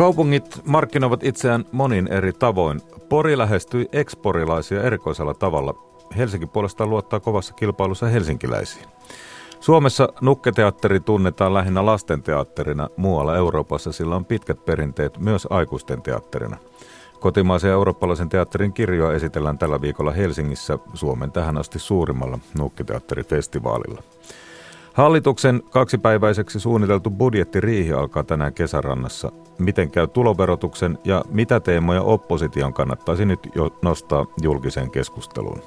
Kaupungit markkinoivat itseään monin eri tavoin. Pori lähestyi eksporilaisia erikoisella tavalla. Helsinki puolestaan luottaa kovassa kilpailussa helsinkiläisiin. Suomessa nukketeatteri tunnetaan lähinnä lastenteatterina. Muualla Euroopassa sillä on pitkät perinteet myös aikuisten teatterina. Kotimaisen eurooppalaisen teatterin kirjoa esitellään tällä viikolla Helsingissä Suomen tähän asti suurimmalla nukkiteatterifestivaalilla. Hallituksen kaksipäiväiseksi suunniteltu budjettiriihi alkaa tänään kesärannassa. Miten käy tuloverotuksen ja mitä teemoja opposition kannattaisi nyt jo nostaa julkiseen keskusteluun?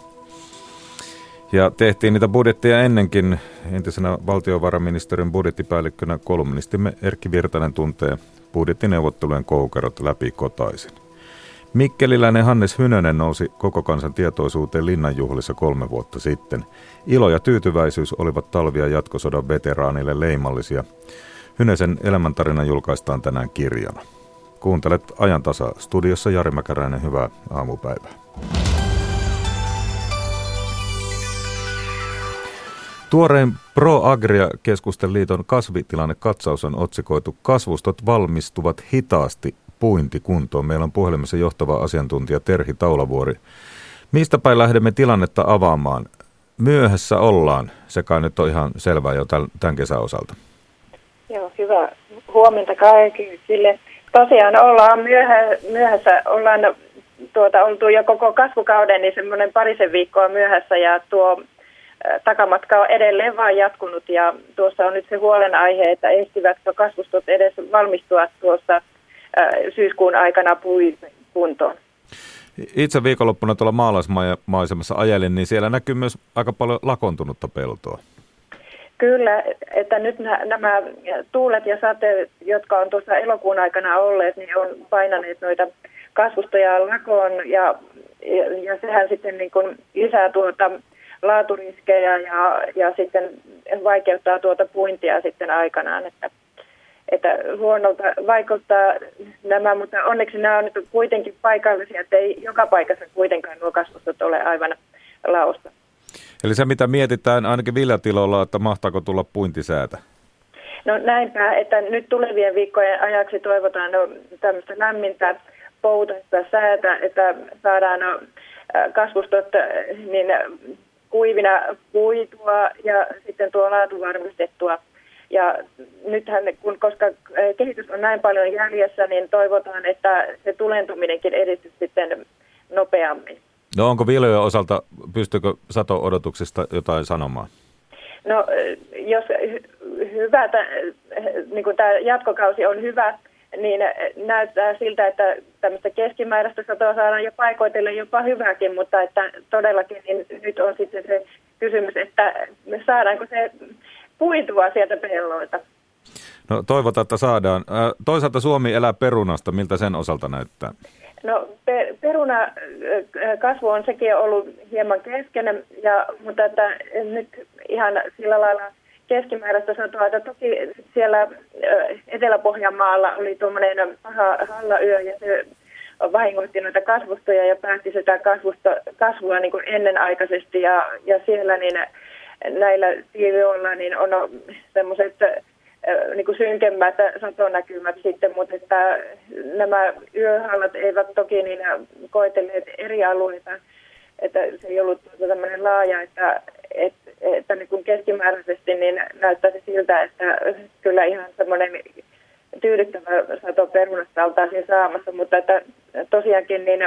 Ja tehtiin niitä budjetteja ennenkin. Entisenä valtiovarainministeriön budjettipäällikkönä kolumnistimme Erkki Virtanen tuntee budjettineuvottelujen koukerot läpi kotaisin. Mikkeliläinen Hannes Hynönen nousi koko kansan tietoisuuteen linnanjuhlissa kolme vuotta sitten. Ilo ja tyytyväisyys olivat talvia jatkosodan veteraanille leimallisia. Hynösen elämäntarina julkaistaan tänään kirjana. Kuuntelet ajan tasa. Studiossa Jari Mäkäräinen, hyvää aamupäivää. Tuorein Pro Agria-keskusten liiton kasvitilannekatsaus on otsikoitu Kasvustot valmistuvat hitaasti puintikuntoon. Meillä on puhelimessa johtava asiantuntija Terhi Taulavuori. Mistä päin lähdemme tilannetta avaamaan? Myöhässä ollaan, se kai nyt on ihan selvää jo tämän kesän osalta. Joo, hyvä huomenta kaikille. Tosiaan ollaan myöhä, myöhässä, ollaan tuota, oltu jo koko kasvukauden, niin semmoinen parisen viikkoa myöhässä ja tuo takamatka on edelleen vain jatkunut ja tuossa on nyt se huolenaihe, että ehtivätkö kasvustot edes valmistua tuossa syyskuun aikana pui kuntoon. Itse viikonloppuna tuolla maalaismaisemassa ajelin, niin siellä näkyy myös aika paljon lakontunutta peltoa. Kyllä, että nyt nämä tuulet ja sateet, jotka on tuossa elokuun aikana olleet, niin on painaneet noita kasvustoja lakoon ja, ja, ja sehän sitten niin kuin lisää tuota laaturiskejä ja, ja sitten vaikeuttaa tuota puintia sitten aikanaan, että että huonolta vaikuttaa nämä, mutta onneksi nämä on nyt kuitenkin paikallisia, että ei joka paikassa kuitenkaan nuo kasvustot ole aivan laosta. Eli se mitä mietitään ainakin viljatilolla, että mahtaako tulla puintisäätä? No näinpä, että nyt tulevien viikkojen ajaksi toivotaan no, tämmöistä lämmintä poutaista säätä, että saadaan no, kasvustot niin kuivina puitua ja sitten tuo laatu varmistettua – ja nythän, kun, koska eh, kehitys on näin paljon jäljessä, niin toivotaan, että se tulentuminenkin edistyisi sitten nopeammin. No onko viljojen osalta, pystyykö sato-odotuksista jotain sanomaan? No eh, jos hyvä, eh, niin kuin tämä jatkokausi on hyvä, niin näyttää siltä, että tämmöistä keskimääräistä satoa saadaan jo paikoitellen jopa hyväkin, mutta että todellakin niin nyt on sitten se kysymys, että saadaanko se puitua sieltä pelloilta. No toivotaan, että saadaan. Toisaalta Suomi elää perunasta. Miltä sen osalta näyttää? No per, peruna kasvu on sekin ollut hieman kesken, ja, mutta että nyt ihan sillä lailla keskimääräistä satoa, että toki siellä Etelä-Pohjanmaalla oli tuommoinen paha hallayö ja se vahingoitti noita kasvustoja ja päätti sitä kasvusta, kasvua niin kuin ennenaikaisesti ja, ja siellä niin näillä siivioilla niin on semmoiset niin kuin synkemmät satonäkymät sitten, mutta että nämä yöhallat eivät toki niin koetelleet eri alueita, että se ei ollut tämmöinen laaja, että, että, että niin kuin keskimääräisesti niin näyttäisi siltä, että kyllä ihan semmoinen tyydyttävä sato perunasta oltaisiin saamassa, mutta että tosiaankin niin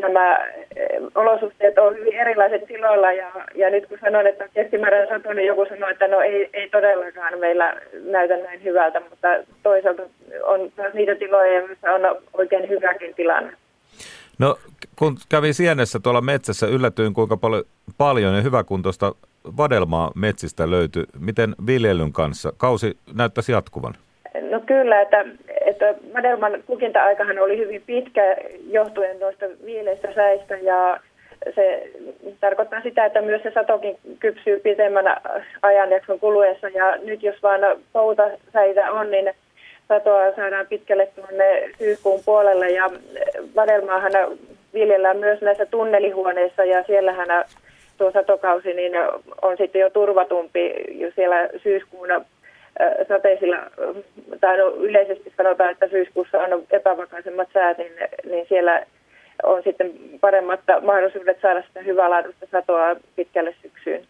nämä eh, olosuhteet on hyvin erilaiset tiloilla ja, ja nyt kun sanon, että keskimääräinen sato, niin joku sanoo, että no ei, ei todellakaan meillä näytä näin hyvältä, mutta toisaalta on taas niitä tiloja, joissa on oikein hyväkin tilanne. No kun kävin Sienessä tuolla metsässä, yllätyin kuinka paljon, paljon ja hyväkuntoista vadelmaa metsistä löytyi. Miten viljelyn kanssa? Kausi näyttäisi jatkuvan. No kyllä, että, että Madelman kukinta-aikahan oli hyvin pitkä johtuen noista viileistä säistä ja se tarkoittaa sitä, että myös se satokin kypsyy pitemmän ajanjakson kuluessa. Ja nyt jos vaan poutasäitä on, niin satoa saadaan pitkälle tuonne syyskuun puolelle. Ja Vadelmaahan viljellään myös näissä tunnelihuoneissa ja siellähän tuo satokausi niin on sitten jo turvatumpi jo siellä syyskuun sateisilla, tai no yleisesti sanotaan, että syyskuussa on epävakaisemmat säät, niin, niin siellä on sitten paremmat mahdollisuudet saada sitä hyvälaadusta satoa pitkälle syksyyn.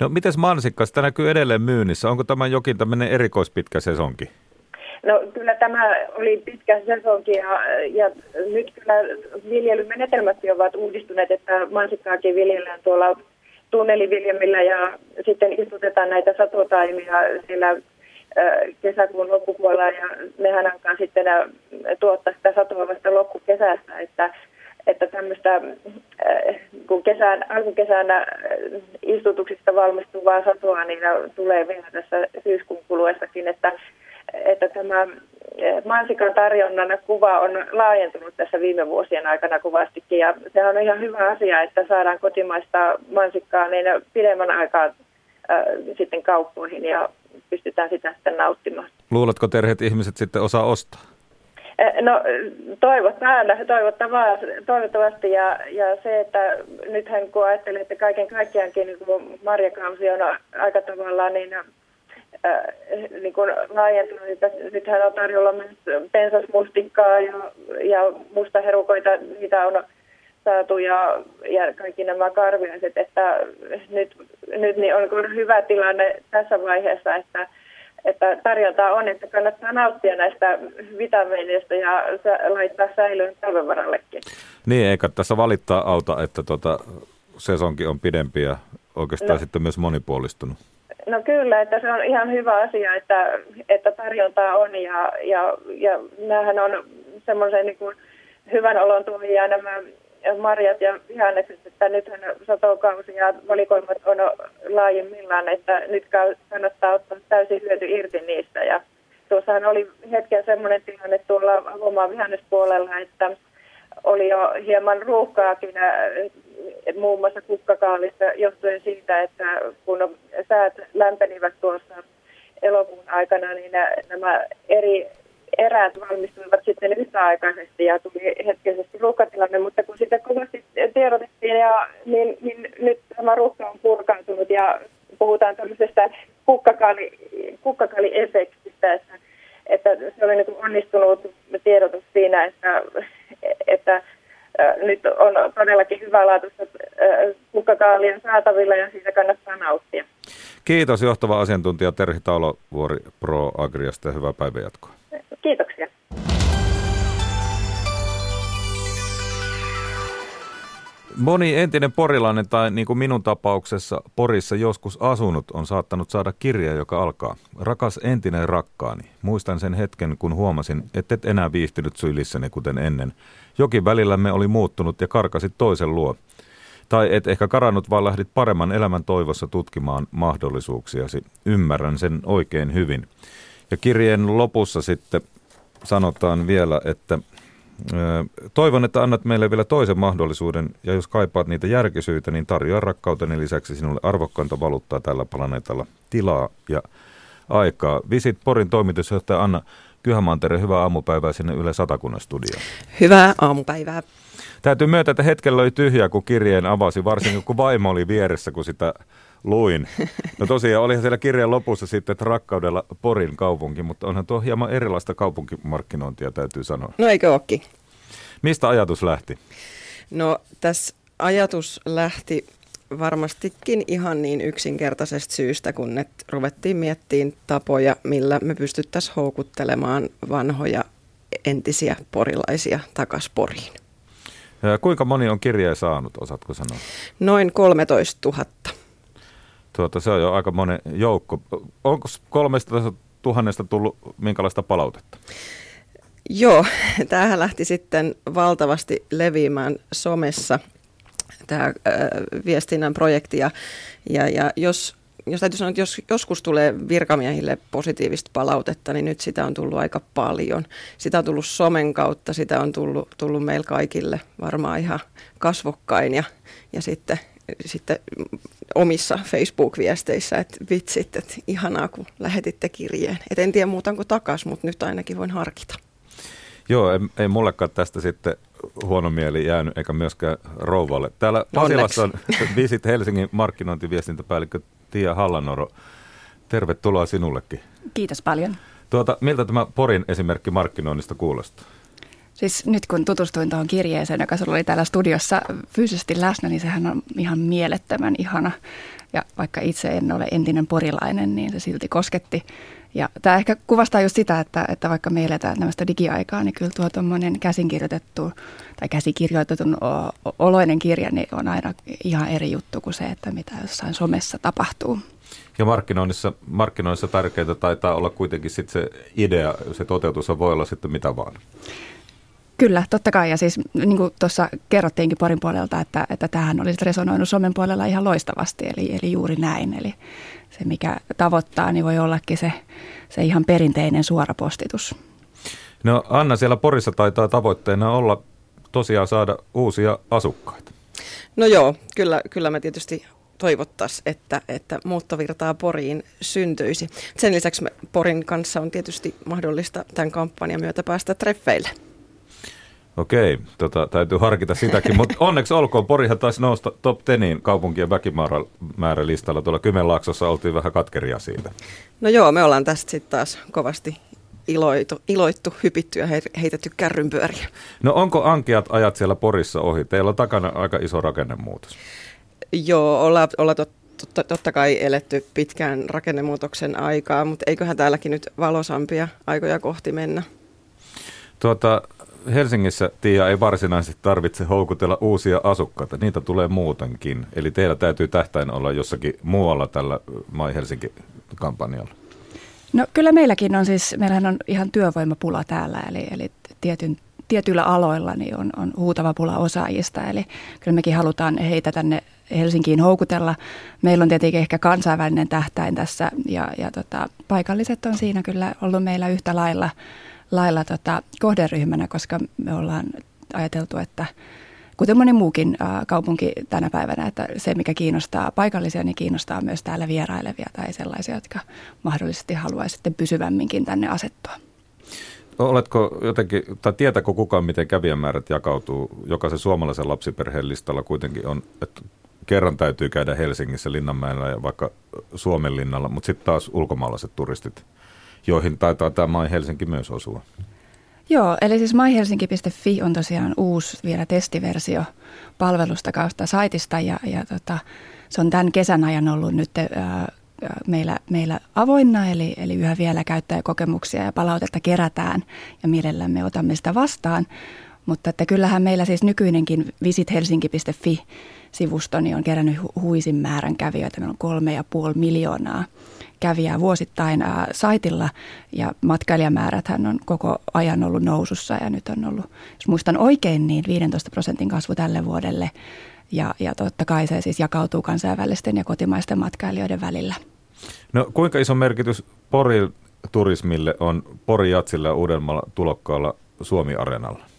No miten mansikka, sitä näkyy edelleen myynnissä. Onko tämä jokin tämmöinen erikoispitkä sesonki? No kyllä tämä oli pitkä sesonki ja, ja nyt kyllä viljelymenetelmätkin ovat uudistuneet, että mansikkaakin viljellään tuolla tunneliviljelmillä ja sitten istutetaan näitä satotaimia siellä kesäkuun loppupuolella ja nehän alkaa sitten tuottaa sitä satoa vasta loppukesästä, että, että tämmöistä kun kesän, alkukesänä istutuksista valmistuvaa satoa, niin tulee vielä tässä syyskuun kuluessakin, että, että tämä mansikan tarjonnan kuva on laajentunut tässä viime vuosien aikana kovastikin. Ja se on ihan hyvä asia, että saadaan kotimaista mansikkaa niin pidemmän aikaa sitten kauppoihin ja pystytään sitä sitten nauttimaan. Luuletko terheet ihmiset sitten osaa ostaa? No toivottavasti, toivottavasti ja, ja se, että nythän kun ajattelee, että kaiken kaikkiaankin niin marjakausi on aika tavallaan niin äh, niin kuin laajentunut. Nythän on tarjolla myös pensasmustikkaa ja, ja mustaherukoita, niitä on saatu ja, ja kaikki nämä karviaiset, että nyt, nyt niin on hyvä tilanne tässä vaiheessa, että, että tarjontaa on, että kannattaa nauttia näistä vitamiineista ja laittaa säilöön talvenvarallekin. Niin, eikä tässä valittaa auta, että tota, sesonkin on pidempi ja oikeastaan no. sitten myös monipuolistunut. No kyllä, että se on ihan hyvä asia, että, että tarjontaa on ja, ja, ja näähän on semmoisen niin kuin hyvän olon tuojia nämä marjat ja vihannekset, että nythän satokausi ja valikoimat on laajimmillaan, että nyt kannattaa ottaa täysin hyöty irti niistä. Ja tuossahan oli hetken semmoinen tilanne tuolla avomaan vihannespuolella, että oli jo hieman ruuhkaakin muun muassa kukkakaalista johtuen siitä, että kun säät lämpenivät tuossa elokuun aikana, niin nämä eri erät valmistuivat sitten yhtäaikaisesti ja tuli hetkisesti ruuhkatilanne, mutta kun sitä kovasti tiedotettiin, ja, niin, niin nyt tämä ruuhka on purkautunut ja puhutaan tämmöisestä kukkakaali, kukkakaaliefektistä, että, että se oli niin onnistunut tiedotus siinä, että, että nyt on todellakin hyvälaatuista kukkakaalia saatavilla ja siitä kannattaa nauttia. Kiitos johtava asiantuntija Terhi Taulovuori Pro Agriasta ja hyvää päivänjatkoa. Moni entinen porilainen tai niin kuin minun tapauksessa Porissa joskus asunut on saattanut saada kirja, joka alkaa Rakas entinen rakkaani. Muistan sen hetken, kun huomasin, että et enää viihtynyt sylissäni kuten ennen. Jokin välillämme oli muuttunut ja karkasit toisen luo. Tai et ehkä karannut, vaan lähdit paremman elämän toivossa tutkimaan mahdollisuuksiasi. Ymmärrän sen oikein hyvin. Ja kirjeen lopussa sitten sanotaan vielä, että Toivon, että annat meille vielä toisen mahdollisuuden, ja jos kaipaat niitä järkisyitä, niin tarjoa rakkauteni lisäksi sinulle arvokkainta valuuttaa tällä planeetalla tilaa ja aikaa. Visit Porin toimitusjohtaja Anna Kyhämantere, hyvää aamupäivää sinne Yle Satakunnan studioon. Hyvää aamupäivää. Täytyy myöntää, että hetkellä oli tyhjää, kun kirjeen avasi, varsinkin kun vaimo oli vieressä, kun sitä luin. No tosiaan olihan siellä kirjan lopussa sitten, että rakkaudella Porin kaupunki, mutta onhan tuo hieman erilaista kaupunkimarkkinointia, täytyy sanoa. No eikö ookin? Mistä ajatus lähti? No tässä ajatus lähti varmastikin ihan niin yksinkertaisesta syystä, kun ne ruvettiin miettiin tapoja, millä me pystyttäisiin houkuttelemaan vanhoja entisiä porilaisia takas Poriin. Ja kuinka moni on kirjeen saanut, osaatko sanoa? Noin 13 000. Tuota, se on jo aika monen joukko. Onko kolmesta tuhannesta tullut minkälaista palautetta? Joo, tämähän lähti sitten valtavasti leviämään somessa, tämä viestinnän projekti. Ja, ja, ja jos, jos täytyy sanoa, että jos joskus tulee virkamiehille positiivista palautetta, niin nyt sitä on tullut aika paljon. Sitä on tullut somen kautta, sitä on tullut, tullut meillä kaikille varmaan ihan kasvokkain ja, ja sitten sitten omissa Facebook-viesteissä, että vitsit, että ihanaa kun lähetitte kirjeen. Et en tiedä muutanko takas, mutta nyt ainakin voin harkita. Joo, ei, ei mullekaan tästä sitten huono mieli jäänyt, eikä myöskään rouvalle. Täällä Pasilassa on Visit Helsingin markkinointiviestintäpäällikkö Tia Hallanoro tervetuloa sinullekin. Kiitos paljon. Tuota, miltä tämä Porin esimerkki markkinoinnista kuulostaa? Siis nyt kun tutustuin tuohon kirjeeseen, joka sulla oli täällä studiossa fyysisesti läsnä, niin sehän on ihan mielettömän ihana. Ja vaikka itse en ole entinen porilainen, niin se silti kosketti. Ja tämä ehkä kuvastaa just sitä, että, että vaikka me eletään tämmöistä digiaikaa, niin kyllä tuo tuommoinen käsinkirjoitettu tai käsikirjoitetun oloinen kirja niin on aina ihan eri juttu kuin se, että mitä jossain somessa tapahtuu. Ja markkinoinnissa, markkinoinnissa tärkeää taitaa olla kuitenkin sitten se idea, se toteutus voi olla sitten mitä vaan. Kyllä, totta kai. Ja siis niin kuin tuossa kerrottiinkin Porin puolelta, että, että tähän olisi resonoinut Suomen puolella ihan loistavasti, eli, eli juuri näin. Eli se, mikä tavoittaa, niin voi ollakin se, se ihan perinteinen suorapostitus. No Anna, siellä Porissa taitaa tavoitteena olla tosiaan saada uusia asukkaita. No joo, kyllä, kyllä me tietysti toivottaisiin, että, että muuttovirtaa Poriin syntyisi. Sen lisäksi me Porin kanssa on tietysti mahdollista tämän kampanjan myötä päästä treffeille. Okei, tota, täytyy harkita sitäkin, mutta onneksi olkoon. Porihan taisi nousta top 10 kaupunkien väkimäärälistalla. Tuolla Kymenlaaksossa oltiin vähän katkeria siitä. No joo, me ollaan tästä sitten taas kovasti iloitu, iloittu, hypitty ja heitetty kärrynpyöriä. No onko ankeat ajat siellä Porissa ohi? Teillä on takana aika iso rakennemuutos. Joo, ollaan, ollaan totta, totta kai eletty pitkään rakennemuutoksen aikaa, mutta eiköhän täälläkin nyt valosampia aikoja kohti mennä. Tuota, Helsingissä, Tiia, ei varsinaisesti tarvitse houkutella uusia asukkaita. Niitä tulee muutenkin. Eli teillä täytyy tähtäin olla jossakin muualla tällä Mai Helsinki-kampanjalla. No kyllä meilläkin on siis, meillähän on ihan työvoimapula täällä, eli, eli tietyn, tietyillä aloilla niin on, on huutava pula osaajista. Eli kyllä mekin halutaan heitä tänne Helsinkiin houkutella. Meillä on tietenkin ehkä kansainvälinen tähtäin tässä ja, ja tota, paikalliset on siinä kyllä ollut meillä yhtä lailla – lailla tota, kohderyhmänä, koska me ollaan ajateltu, että kuten moni muukin ä, kaupunki tänä päivänä, että se mikä kiinnostaa paikallisia, niin kiinnostaa myös täällä vierailevia tai sellaisia, jotka mahdollisesti haluaisivat sitten pysyvämminkin tänne asettua. Oletko jotenkin, tai tietääkö kukaan, miten kävijämäärät jakautuu? Jokaisen suomalaisen lapsiperheen listalla kuitenkin on, että kerran täytyy käydä Helsingissä Linnanmäellä ja vaikka Suomen linnalla, mutta sitten taas ulkomaalaiset turistit joihin taitaa tämä My Helsinki myös osua. Joo, eli siis myhelsinki.fi on tosiaan uusi vielä testiversio palvelusta kautta saitista ja, ja tota, se on tämän kesän ajan ollut nyt ää, meillä, meillä avoinna, eli, eli yhä vielä käyttäjäkokemuksia ja palautetta kerätään ja mielellämme otamme sitä vastaan. Mutta että kyllähän meillä siis nykyinenkin visithelsinki.fi sivusto niin on kerännyt huisin määrän kävijöitä. Meillä on kolme ja puoli miljoonaa kävijää vuosittain ää, saitilla ja matkailijamääräthän on koko ajan ollut nousussa ja nyt on ollut, jos muistan oikein, niin 15 prosentin kasvu tälle vuodelle ja, ja totta kai se siis jakautuu kansainvälisten ja kotimaisten matkailijoiden välillä. No kuinka iso merkitys Porin turismille on Pori Jatsilla ja Uudenmaalla tulokkaalla Suomi-areenalla?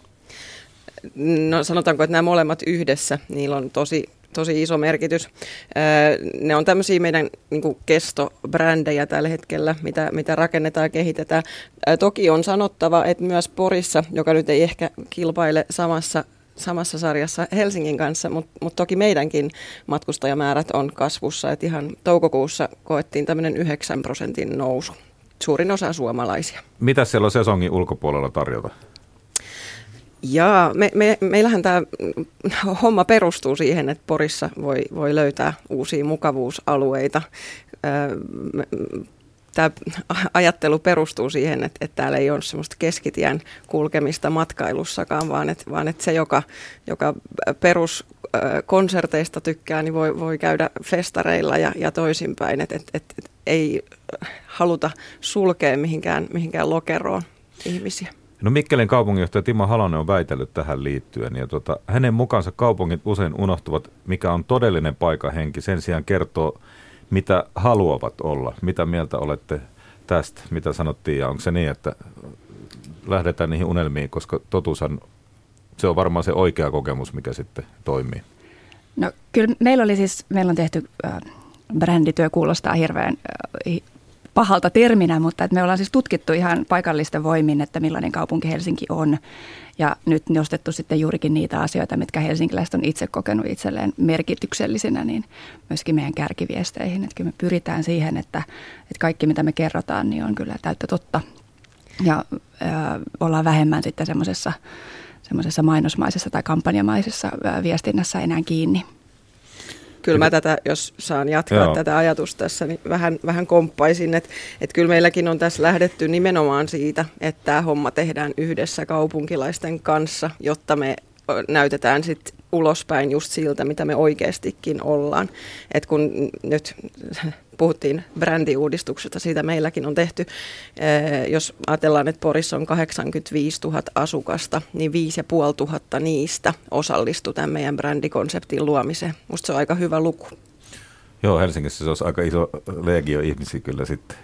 No sanotaanko, että nämä molemmat yhdessä, niillä on tosi tosi iso merkitys. Ne on tämmöisiä meidän niin kestobrändejä tällä hetkellä, mitä, mitä rakennetaan ja kehitetään. Toki on sanottava, että myös Porissa, joka nyt ei ehkä kilpaile samassa samassa sarjassa Helsingin kanssa, mutta mut toki meidänkin matkustajamäärät on kasvussa. Et ihan toukokuussa koettiin tämmöinen 9 prosentin nousu. Suurin osa suomalaisia. Mitä siellä on sesongin ulkopuolella tarjota? Jaa, me, me, meillähän tämä homma perustuu siihen, että Porissa voi, voi löytää uusia mukavuusalueita. Tämä ajattelu perustuu siihen, että, että täällä ei ole semmoista keskitien kulkemista matkailussakaan, vaan että, vaan että se, joka, joka peruskonserteista tykkää, niin voi, voi käydä festareilla ja, ja toisinpäin. Että et, et, et ei haluta sulkea mihinkään, mihinkään lokeroon ihmisiä. No Mikkelin kaupunginjohtaja Timo Halonen on väitellyt tähän liittyen ja tota, hänen mukaansa kaupungit usein unohtuvat, mikä on todellinen paikahenki. Sen sijaan kertoo, mitä haluavat olla. Mitä mieltä olette tästä? Mitä sanottiin ja onko se niin, että lähdetään niihin unelmiin, koska totuushan se on varmaan se oikea kokemus, mikä sitten toimii. No kyllä meillä oli siis, meillä on tehty äh, brändityö kuulostaa hirveän äh, pahalta terminä, mutta että me ollaan siis tutkittu ihan paikallisten voimin, että millainen kaupunki Helsinki on. Ja nyt nostettu sitten juurikin niitä asioita, mitkä helsinkiläiset on itse kokenut itselleen merkityksellisinä, niin myöskin meidän kärkiviesteihin. Että kyllä me pyritään siihen, että, että kaikki mitä me kerrotaan, niin on kyllä täyttä totta. Ja äh, ollaan vähemmän sitten semmoisessa semmoisessa mainosmaisessa tai kampanjamaisessa viestinnässä enää kiinni. Kyllä mä tätä, jos saan jatkaa Joo. tätä ajatusta tässä, niin vähän, vähän komppaisin, että, että kyllä meilläkin on tässä lähdetty nimenomaan siitä, että tämä homma tehdään yhdessä kaupunkilaisten kanssa, jotta me näytetään sitten ulospäin just siltä, mitä me oikeastikin ollaan. Et kun nyt puhuttiin brändiuudistuksesta, siitä meilläkin on tehty. Eh, jos ajatellaan, että Porissa on 85 000 asukasta, niin 5500 niistä osallistu tämän meidän brändikonseptin luomiseen. Musta se on aika hyvä luku. Joo, Helsingissä se olisi aika iso legio ihmisiä kyllä sitten.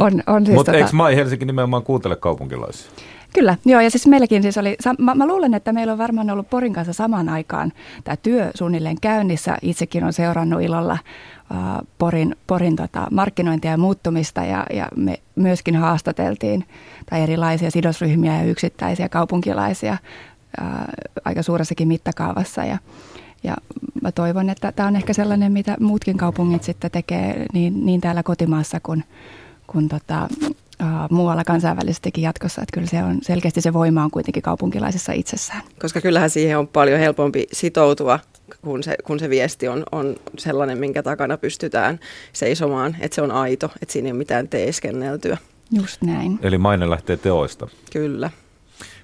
On, on siis Mutta tota... eikö Mai Helsinki nimenomaan kuuntele kaupunkilaisia? Kyllä, joo ja siis meilläkin siis oli, mä, mä luulen, että meillä on varmaan ollut Porin kanssa samaan aikaan tämä työ suunnilleen käynnissä. Itsekin on seurannut ilolla uh, Porin, Porin tota, markkinointia ja muuttumista ja, ja me myöskin haastateltiin tai erilaisia sidosryhmiä ja yksittäisiä kaupunkilaisia uh, aika suuressakin mittakaavassa ja ja mä toivon, että tämä on ehkä sellainen, mitä muutkin kaupungit sitten tekee niin, niin täällä kotimaassa kuin, kuin tota, muualla kansainvälisestikin jatkossa. Että kyllä se on selkeästi se voima on kuitenkin kaupunkilaisessa itsessään. Koska kyllähän siihen on paljon helpompi sitoutua, kun se, kun se viesti on, on sellainen, minkä takana pystytään seisomaan, että se on aito, että siinä ei ole mitään teeskenneltyä. Just näin. Eli maine lähtee teoista. Kyllä.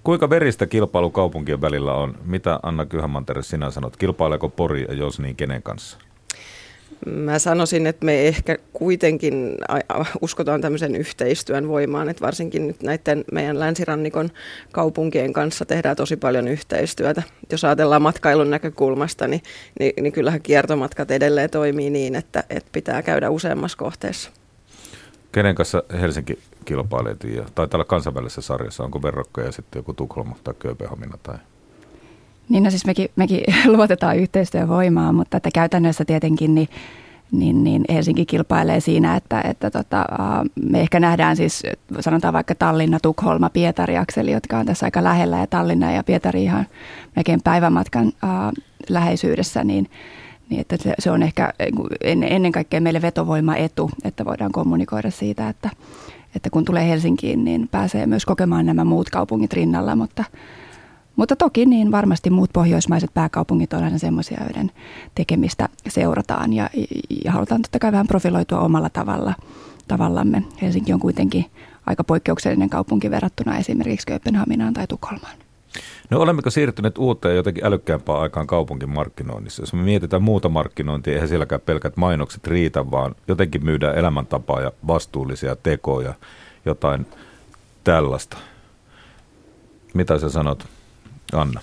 Kuinka veristä kilpailu kaupunkien välillä on? Mitä Anna Kyhämantere sinä sanot? Kilpaileeko Pori ja jos niin kenen kanssa? Mä sanoisin, että me ehkä kuitenkin uskotaan tämmöisen yhteistyön voimaan, että varsinkin nyt näiden meidän länsirannikon kaupunkien kanssa tehdään tosi paljon yhteistyötä. Jos ajatellaan matkailun näkökulmasta, niin, niin, niin kyllähän kiertomatkat edelleen toimii niin, että, että pitää käydä useammassa kohteessa. Kenen kanssa Helsinki kilpailee? Taitaa olla kansainvälisessä sarjassa. Onko verrokkoja sitten joku Tukholma tai Kööpenhamina tai niin no siis mekin, mekin luotetaan yhteistyövoimaan, mutta että käytännössä tietenkin niin, niin, niin Helsinki kilpailee siinä, että, että tota, me ehkä nähdään siis, sanotaan vaikka Tallinna, Tukholma, Pietari, Akseli, jotka on tässä aika lähellä ja Tallinna ja Pietari ihan melkein päivämatkan ää, läheisyydessä, niin, niin että se, se on ehkä ennen, kaikkea meille vetovoima etu, että voidaan kommunikoida siitä, että, että kun tulee Helsinkiin, niin pääsee myös kokemaan nämä muut kaupungit rinnalla, mutta mutta toki niin varmasti muut pohjoismaiset pääkaupungit on aina semmoisia, joiden tekemistä seurataan ja, ja halutaan totta kai vähän profiloitua omalla tavalla, tavallamme. Helsinki on kuitenkin aika poikkeuksellinen kaupunki verrattuna esimerkiksi Kööpenhaminaan tai Tukholmaan. No olemmeko siirtyneet uuteen jotenkin älykkäämpään aikaan kaupunkimarkkinoinnissa? Jos me mietitään muuta markkinointia, eihän sielläkään pelkät mainokset riitä, vaan jotenkin myydään elämäntapaa ja vastuullisia tekoja, jotain tällaista. Mitä sä sanot? Anna.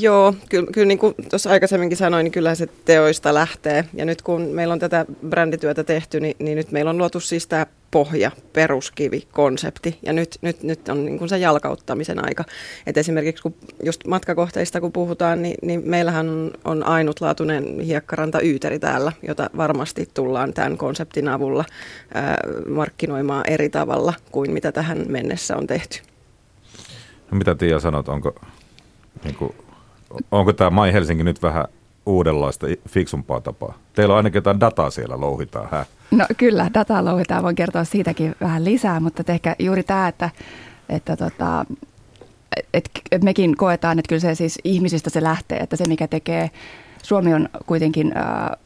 Joo, kyllä, kyllä niin kuin tuossa aikaisemminkin sanoin, niin kyllä se teoista lähtee. Ja nyt kun meillä on tätä brändityötä tehty, niin, niin nyt meillä on luotu siis tämä pohja, peruskivi, konsepti. Ja nyt, nyt, nyt on niin kuin se jalkauttamisen aika. Et esimerkiksi kun just matkakohteista kun puhutaan, niin, niin meillähän on, ainutlaatuinen hiekkaranta Yyteri täällä, jota varmasti tullaan tämän konseptin avulla ää, markkinoimaan eri tavalla kuin mitä tähän mennessä on tehty. No mitä Tiia sanot, onko, niin kuin, onko tämä Mai Helsinki nyt vähän uudenlaista, fiksumpaa tapaa? Teillä on ainakin jotain dataa siellä louhitaan, hä? No kyllä, dataa louhitaan, voin kertoa siitäkin vähän lisää, mutta ehkä juuri tämä, että, että tota, et, et mekin koetaan, että kyllä se siis ihmisistä se lähtee, että se mikä tekee, Suomi on kuitenkin äh,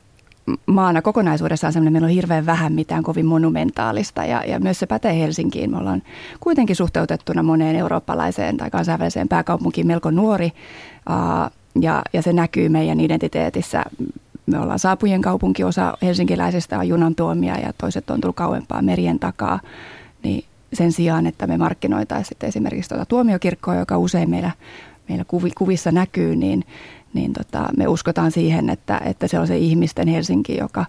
maana kokonaisuudessaan sellainen, meillä on hirveän vähän mitään kovin monumentaalista ja, ja myös se pätee Helsinkiin. Me ollaan kuitenkin suhteutettuna moneen eurooppalaiseen tai kansainväliseen pääkaupunkiin melko nuori uh, ja, ja se näkyy meidän identiteetissä. Me ollaan saapujien kaupunki, osa helsinkiläisistä on junan tuomia ja toiset on tullut kauempaa merien takaa. Niin sen sijaan, että me markkinoitaisiin esimerkiksi tuota tuomiokirkkoa, joka usein meillä, meillä kuvissa näkyy, niin niin tota, me uskotaan siihen, että, että se on se ihmisten Helsinki, joka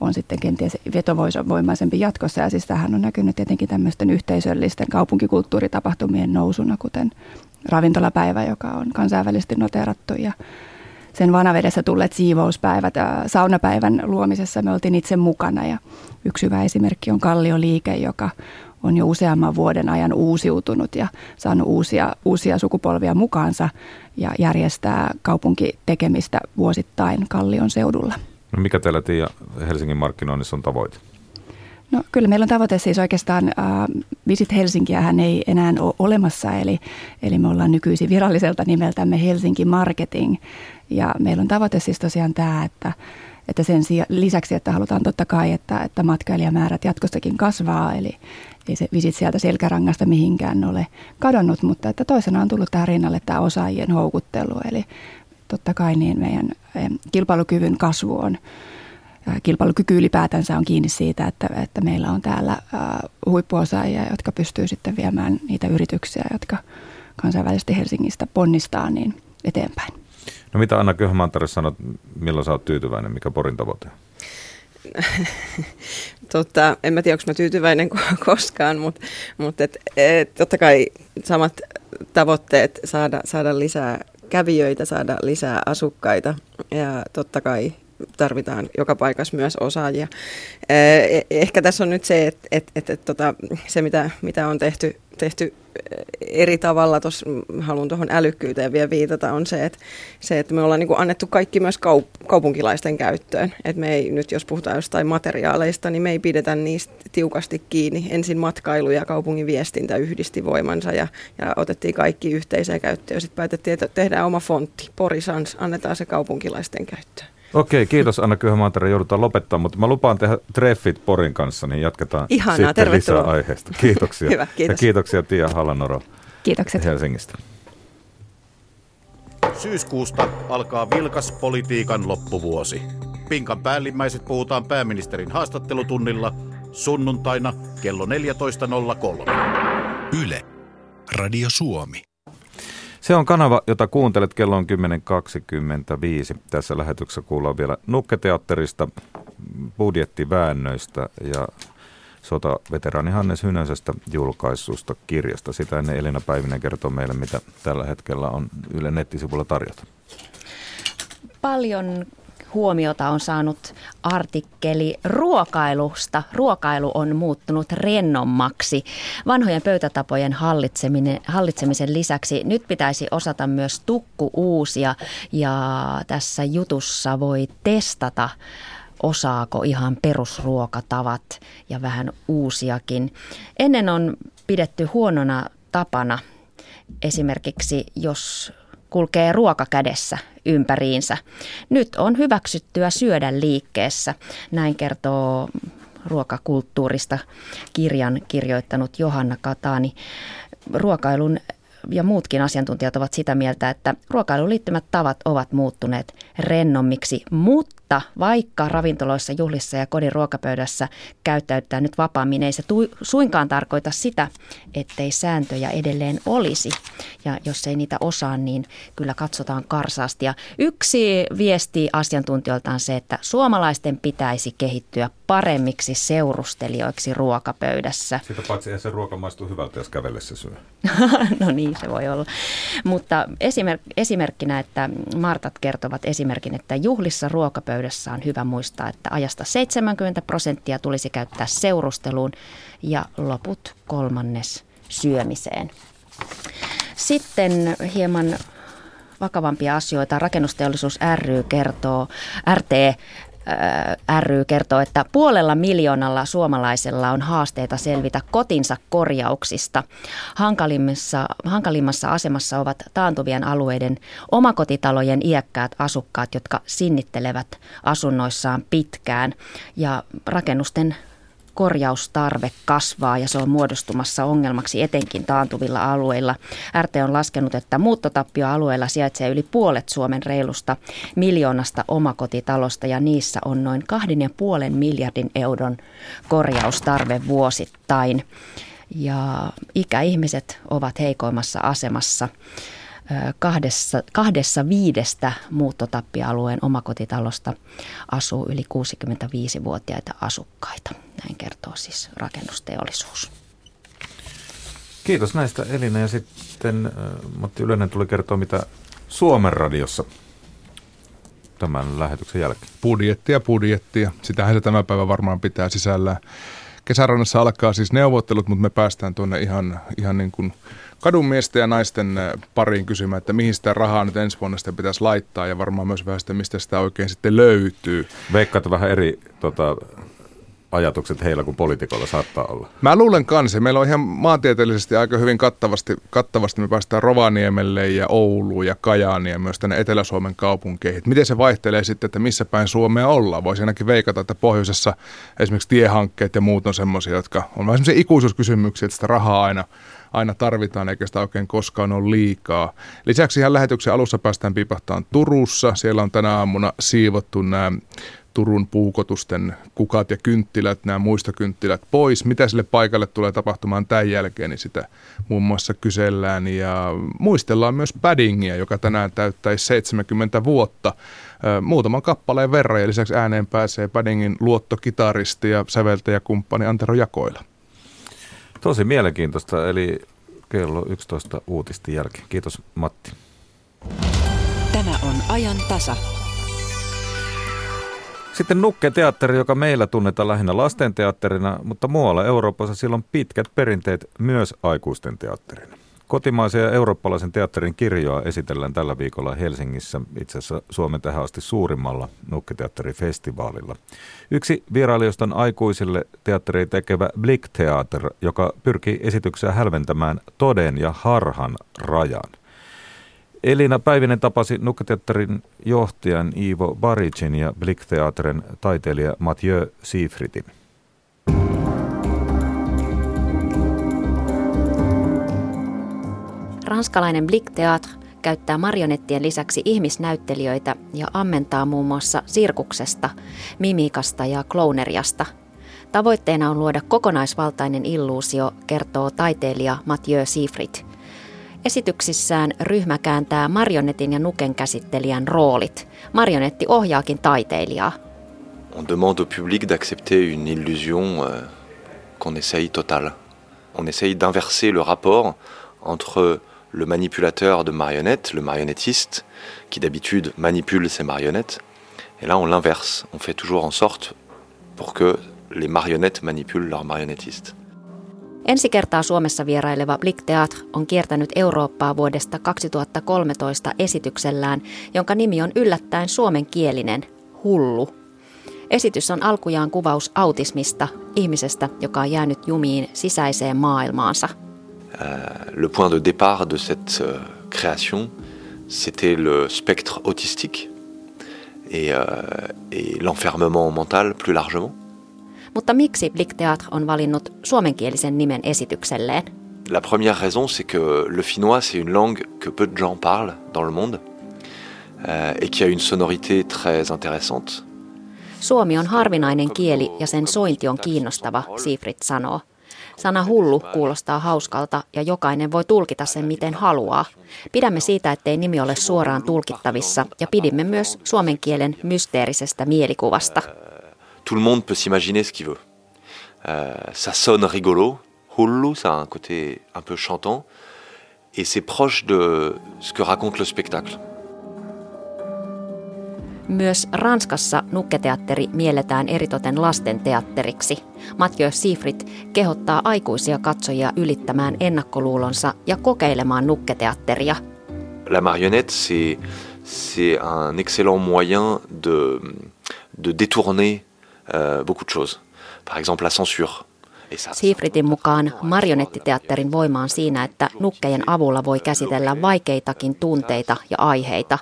on sitten kenties vetovoimaisempi jatkossa. Ja siis tähän on näkynyt tietenkin tämmöisten yhteisöllisten kaupunkikulttuuritapahtumien nousuna, kuten ravintolapäivä, joka on kansainvälisesti noterattu ja sen vanavedessä tulleet siivouspäivät saunapäivän luomisessa me oltiin itse mukana ja yksi hyvä esimerkki on Kallioliike, joka on jo useamman vuoden ajan uusiutunut ja saanut uusia, uusia sukupolvia mukaansa ja järjestää kaupunkitekemistä vuosittain Kallion seudulla. No mikä teillä Tiia Helsingin markkinoinnissa on tavoite? No kyllä meillä on tavoite siis oikeastaan, äh, Visit Helsinkiä hän ei enää ole olemassa, eli, eli me ollaan nykyisin viralliselta nimeltämme Helsinki Marketing. Ja meillä on tavoite siis tosiaan tämä, että, että sen lisäksi, että halutaan totta kai, että, että matkailijamäärät jatkossakin kasvaa, eli ei se visit sieltä selkärangasta mihinkään ole kadonnut, mutta että toisena on tullut tähän rinnalle tämä osaajien houkuttelu, eli totta kai niin meidän kilpailukyvyn kasvu on kilpailukyky ylipäätänsä on kiinni siitä, että, että meillä on täällä huippuosaajia, jotka pystyy sitten viemään niitä yrityksiä, jotka kansainvälisesti Helsingistä ponnistaa niin eteenpäin. No mitä Anna Köhmantari sanot, milloin sä oot tyytyväinen, mikä Porin tavoite? Tota, en mä tiedä, onko mä tyytyväinen koskaan, mutta, mutta et, et, totta kai samat tavoitteet saada, saada lisää kävijöitä, saada lisää asukkaita. Ja totta kai tarvitaan joka paikassa myös osaajia. E, ehkä tässä on nyt se, että, että, että, että tota, se mitä, mitä on tehty, tehty eri tavalla, tuossa haluan tuohon älykkyyteen vielä viitata, on se, että, se, että me ollaan niin kuin annettu kaikki myös kaup- kaupunkilaisten käyttöön. Et me ei nyt, jos puhutaan jostain materiaaleista, niin me ei pidetä niistä tiukasti kiinni. Ensin matkailu ja kaupungin viestintä yhdisti voimansa ja, ja otettiin kaikki yhteiseen käyttöön. Sitten päätettiin, että tehdään oma fontti, Porisans, annetaan se kaupunkilaisten käyttöön. Okei, kiitos Anna Kyhämaantari. Joudutaan lopettaa, mutta mä lupaan tehdä treffit Porin kanssa, niin jatketaan Ihanaa, sitten tervetuloa. lisää aiheesta. Kiitoksia. Hyvä, kiitos. Ja kiitoksia Tiia Hallanoro Kiitokset. Helsingistä. Syyskuusta alkaa vilkas politiikan loppuvuosi. Pinkan päällimmäiset puhutaan pääministerin haastattelutunnilla sunnuntaina kello 14.03. Yle. Radio Suomi. Se on kanava, jota kuuntelet kello on 10.25. Tässä lähetyksessä kuullaan vielä Nukketeatterista, budjettiväännöistä ja sotaveteraani Hannes Hynäsestä julkaisusta kirjasta. Sitä ennen Elina Päivinen kertoo meille, mitä tällä hetkellä on Yle nettisivulla tarjota. Paljon huomiota on saanut artikkeli ruokailusta. Ruokailu on muuttunut rennommaksi. Vanhojen pöytätapojen hallitseminen, hallitsemisen lisäksi nyt pitäisi osata myös tukku uusia ja tässä jutussa voi testata osaako ihan perusruokatavat ja vähän uusiakin. Ennen on pidetty huonona tapana esimerkiksi, jos kulkee ruoka kädessä ympäriinsä. Nyt on hyväksyttyä syödä liikkeessä, näin kertoo ruokakulttuurista kirjan kirjoittanut Johanna Katani. Ruokailun ja muutkin asiantuntijat ovat sitä mieltä, että ruokailuun liittymät tavat ovat muuttuneet rennommiksi, mutta mutta vaikka ravintoloissa, juhlissa ja kodin ruokapöydässä käyttäytytään nyt vapaammin, ei se tu- suinkaan tarkoita sitä, ettei sääntöjä edelleen olisi. Ja jos ei niitä osaa, niin kyllä katsotaan karsaasti. Ja yksi viesti asiantuntijoilta on se, että suomalaisten pitäisi kehittyä paremmiksi seurustelijoiksi ruokapöydässä. Sitä paitsi se ruoka maistu hyvältä, jos kävellessä syö. no niin, se voi olla. Mutta esimerk- esimerkkinä, että Martat kertovat esimerkin, että juhlissa ruokapöydässä pöydässä on hyvä muistaa, että ajasta 70 prosenttia tulisi käyttää seurusteluun ja loput kolmannes syömiseen. Sitten hieman vakavampia asioita. Rakennusteollisuus ry kertoo, RT ry kertoo, että puolella miljoonalla suomalaisella on haasteita selvitä kotinsa korjauksista. Hankalimmassa, hankalimmassa asemassa ovat taantuvien alueiden omakotitalojen iäkkäät asukkaat, jotka sinnittelevät asunnoissaan pitkään. Ja rakennusten korjaustarve kasvaa ja se on muodostumassa ongelmaksi etenkin taantuvilla alueilla. RT on laskenut, että muuttotappioalueilla sijaitsee yli puolet Suomen reilusta miljoonasta omakotitalosta ja niissä on noin 2,5 miljardin euron korjaustarve vuosittain. Ja ikäihmiset ovat heikoimmassa asemassa kahdessa, kahdessa viidestä muuttotappialueen omakotitalosta asuu yli 65-vuotiaita asukkaita. Näin kertoo siis rakennusteollisuus. Kiitos näistä Elina ja sitten Matti Ylönen tuli kertoa, mitä Suomen radiossa tämän lähetyksen jälkeen? Budjettia, budjettia. Sitähän se tämä päivä varmaan pitää sisällään. Kesärannassa alkaa siis neuvottelut, mutta me päästään tuonne ihan, ihan niin kuin kadun miesten ja naisten äh, pariin kysymään, että mihin sitä rahaa nyt ensi vuonna sitä pitäisi laittaa ja varmaan myös vähän sitä, mistä sitä oikein sitten löytyy. Veikkaat vähän eri tota, ajatukset heillä kuin poliitikoilla saattaa olla? Mä luulen kanssa. Meillä on ihan maantieteellisesti aika hyvin kattavasti, kattavasti me päästään Rovaniemelle ja Ouluun ja Kajaaniin ja myös tänne Etelä-Suomen kaupunkeihin. Miten se vaihtelee sitten, että missä päin Suomea ollaan? Voisi ainakin veikata, että pohjoisessa esimerkiksi tiehankkeet ja muut on semmoisia, jotka on vähän semmoisia ikuisuuskysymyksiä, että sitä rahaa aina aina tarvitaan, eikä sitä oikein koskaan ole liikaa. Lisäksi ihan lähetyksen alussa päästään pipahtaan Turussa. Siellä on tänä aamuna siivottu nämä Turun puukotusten kukat ja kynttilät, nämä muistokynttilät pois. Mitä sille paikalle tulee tapahtumaan tämän jälkeen, niin sitä muun muassa kysellään. Ja muistellaan myös Paddingia, joka tänään täyttäisi 70 vuotta muutaman kappaleen verran. Ja lisäksi ääneen pääsee Paddingin luottokitaristi ja säveltäjäkumppani Antero Jakoila. Tosi mielenkiintoista, eli kello 11 uutisten jälkeen. Kiitos Matti. Tämä on ajan tasa. Sitten Nukke-teatteri, joka meillä tunnetaan lähinnä lastenteatterina, mutta muualla Euroopassa sillä on pitkät perinteet myös aikuisten teatterina. Kotimaisen ja eurooppalaisen teatterin kirjoa esitellään tällä viikolla Helsingissä, itse asiassa Suomen tähän asti suurimmalla Nukketeatterifestivaalilla. Yksi vierailijoista on aikuisille teatteri tekevä Blick Theater, joka pyrkii esityksessä hälventämään toden ja harhan rajan. Elina Päivinen tapasi Nukketeatterin johtajan Ivo Baricin ja Blick Theateren taiteilija Mathieu Siefritin. Ranskalainen Blick Theatre käyttää marionettien lisäksi ihmisnäyttelijöitä ja ammentaa muun muassa sirkuksesta, mimikasta ja klouneriasta. Tavoitteena on luoda kokonaisvaltainen illuusio, kertoo taiteilija Mathieu Siefrit. On demande au public d'accepter une illusion euh, qu'on essaye totale. On essaye d'inverser le rapport entre le manipulateur de marionnettes, le marionnettiste, qui d'habitude manipule ses marionnettes. Et là, on l'inverse. On fait toujours en sorte pour que les marionnettes manipulent leurs marionnettistes. Ensi kertaa Suomessa vieraileva Blick Theatre on kiertänyt Eurooppaa vuodesta 2013 esityksellään, jonka nimi on yllättäen suomenkielinen Hullu. Esitys on alkujaan kuvaus autismista, ihmisestä, joka on jäänyt jumiin sisäiseen maailmaansa – Euh, le point de départ de cette euh, création, c'était le spectre autistique et, euh, et l'enfermement mental plus largement. Mutta miksi Blick Theatre on valinnut suomenkielisen nimen esitykselleen? La première raison, c'est que le finnois, c'est une langue que peu de gens parlent dans le monde euh, et qui a une sonorité très intéressante. Suomi on harvinainen kieli ja sen sointi on kiinnostava, Siegfried sanoo. Sana hullu kuulostaa hauskalta ja jokainen voi tulkita sen miten haluaa. Pidämme siitä, ettei nimi ole suoraan tulkittavissa ja pidimme myös suomen kielen mysteerisestä mielikuvasta. Tout le monde peut s'imaginer ce qu'il veut. Euh, ça sonne rigolo. Hullu, ça a un côté un peu chantant. Et c'est proche de ce que raconte le spectacle. Myös Ranskassa nukketeatteri mielletään eritoten lastenteatteriksi. Mathieu Sifrit kehottaa aikuisia katsojia ylittämään ennakkoluulonsa ja kokeilemaan nukketeatteria. La marionnette, c'est, c'est un excellent moyen de, de détourner beaucoup de choses. Par exemple, la censure. Siifritin mukaan marionettiteatterin voima on siinä, että nukkejen avulla voi käsitellä vaikeitakin tunteita ja aiheita.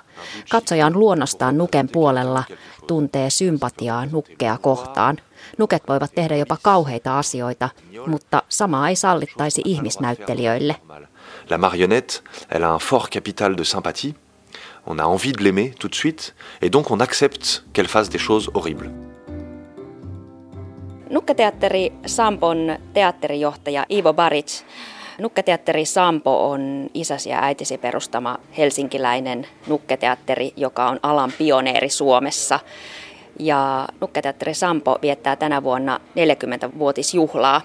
Katsoja on luonnostaan nuken puolella, tuntee sympatiaa nukkea kohtaan. Nuket voivat tehdä jopa kauheita asioita, mutta samaa ei sallittaisi ihmisnäyttelijöille. La marionnette, elle a un fort capital de sympathie. On a envie de l'aimer tout de suite, et donc on accepte qu'elle fasse des choses horribles. Nukketeatteri Sampon teatterijohtaja Ivo Baric. Nukketeatteri Sampo on isäsi ja äitisi perustama helsinkiläinen nukketeatteri, joka on alan pioneeri Suomessa. Ja Nukketeatteri Sampo viettää tänä vuonna 40-vuotisjuhlaa.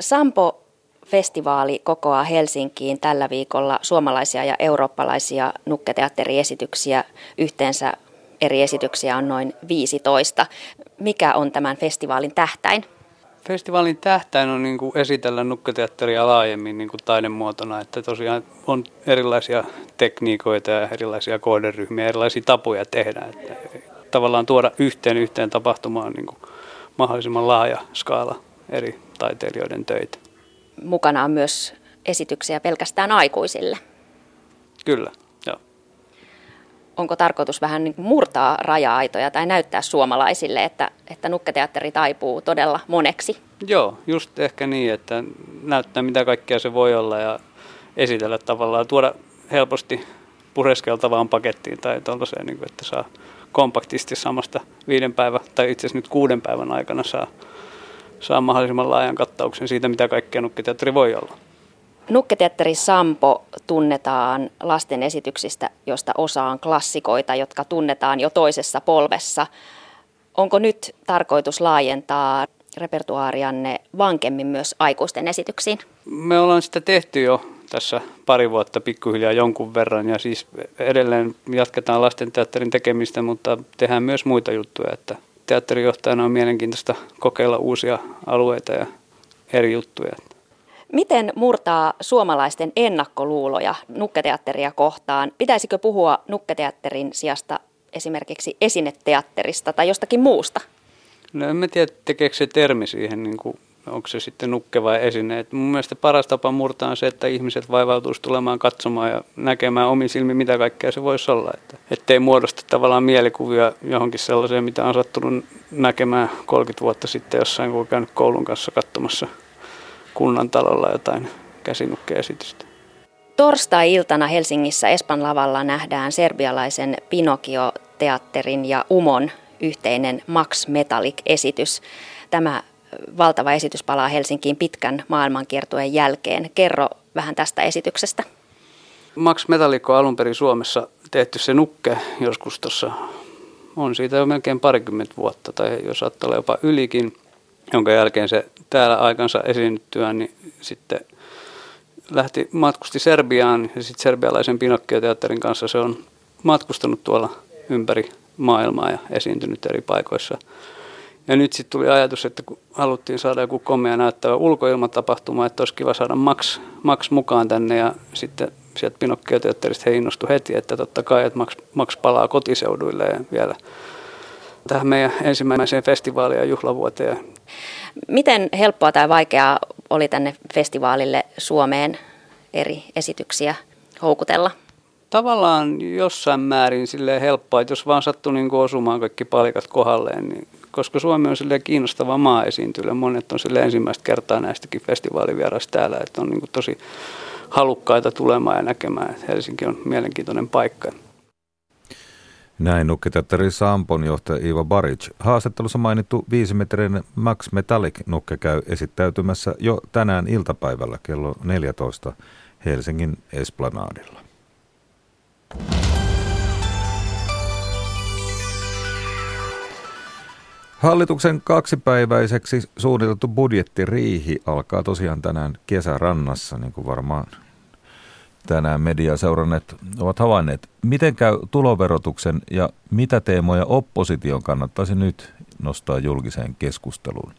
Sampo festivaali kokoaa Helsinkiin tällä viikolla suomalaisia ja eurooppalaisia nukketeatteriesityksiä yhteensä eri esityksiä on noin 15. Mikä on tämän festivaalin tähtäin? Festivaalin tähtäin on niin kuin esitellä nukketeatteria laajemmin niin kuin taidemuotona, että tosiaan on erilaisia tekniikoita ja erilaisia kohderyhmiä, erilaisia tapoja tehdä. Että tavallaan tuoda yhteen yhteen tapahtumaan niin kuin mahdollisimman laaja skaala eri taiteilijoiden töitä. Mukana on myös esityksiä pelkästään aikuisille. Kyllä. Onko tarkoitus vähän niin murtaa raja-aitoja tai näyttää suomalaisille, että, että nukketeatteri taipuu todella moneksi? Joo, just ehkä niin, että näyttää mitä kaikkea se voi olla ja esitellä tavallaan, tuoda helposti pureskeltavaan pakettiin tai tuollaiseen, niin että saa kompaktisti samasta viiden päivän tai itse asiassa nyt kuuden päivän aikana saa, saa mahdollisimman laajan kattauksen siitä, mitä kaikkea nukketeatteri voi olla. Nukketeatteri Sampo tunnetaan lasten esityksistä, josta osa on klassikoita, jotka tunnetaan jo toisessa polvessa. Onko nyt tarkoitus laajentaa repertuaarianne vankemmin myös aikuisten esityksiin? Me ollaan sitä tehty jo tässä pari vuotta pikkuhiljaa jonkun verran ja siis edelleen jatketaan lasten teatterin tekemistä, mutta tehdään myös muita juttuja, että teatterijohtajana on mielenkiintoista kokeilla uusia alueita ja eri juttuja. Miten murtaa suomalaisten ennakkoluuloja nukketeatteria kohtaan? Pitäisikö puhua nukketeatterin sijasta esimerkiksi esineteatterista tai jostakin muusta? No en mä tiedä, tekeekö se termi siihen, niin kuin, onko se sitten nukke vai esine. Et mun mielestä paras tapa murtaa on se, että ihmiset vaivautuisi tulemaan katsomaan ja näkemään omin silmin, mitä kaikkea se voisi olla. Että, ettei muodosta tavallaan mielikuvia johonkin sellaiseen, mitä on sattunut näkemään 30 vuotta sitten jossain, kun on käynyt koulun kanssa katsomassa kunnan talolla jotain käsinukkeesitystä. Torstai-iltana Helsingissä Espan lavalla nähdään serbialaisen Pinokio-teatterin ja Umon yhteinen Max Metallic-esitys. Tämä valtava esitys palaa Helsinkiin pitkän maailmankiertueen jälkeen. Kerro vähän tästä esityksestä. Max Metallic on alun perin Suomessa tehty se nukke joskus tuossa, on siitä jo melkein parikymmentä vuotta tai jos saattaa olla jopa ylikin, jonka jälkeen se täällä aikansa esiinnyttyään, niin sitten lähti, matkusti Serbiaan ja sitten serbialaisen Pinokkio-teatterin kanssa se on matkustanut tuolla ympäri maailmaa ja esiintynyt eri paikoissa. Ja nyt sitten tuli ajatus, että kun haluttiin saada joku komea näyttävä ulkoilmatapahtuma, että olisi kiva saada Max, Max mukaan tänne ja sitten sieltä Pinokkio-teatterista he innostui heti, että totta kai, että Max, Max palaa kotiseuduille ja vielä tähän meidän ensimmäiseen festivaaliin ja juhlavuoteen. Miten helppoa tai vaikeaa oli tänne festivaalille Suomeen eri esityksiä houkutella? Tavallaan jossain määrin sille helppoa, että jos vaan sattuu niin osumaan kaikki palikat kohdalleen, niin koska Suomi on sille kiinnostava maa esiintyä. Monet on sille ensimmäistä kertaa näistäkin festivaalivieras täällä, että on niin tosi halukkaita tulemaan ja näkemään, Helsinki on mielenkiintoinen paikka. Näin nukketeatteri Sampon johtaja Iiva Baric. Haastattelussa mainittu viisimetrinen Max Metallic nukke käy esittäytymässä jo tänään iltapäivällä kello 14 Helsingin Esplanadilla. Hallituksen kaksipäiväiseksi suunniteltu budjettiriihi alkaa tosiaan tänään kesärannassa, niin kuin varmaan tänään media seuranneet ovat havainneet. Miten käy tuloverotuksen ja mitä teemoja opposition kannattaisi nyt nostaa julkiseen keskusteluun?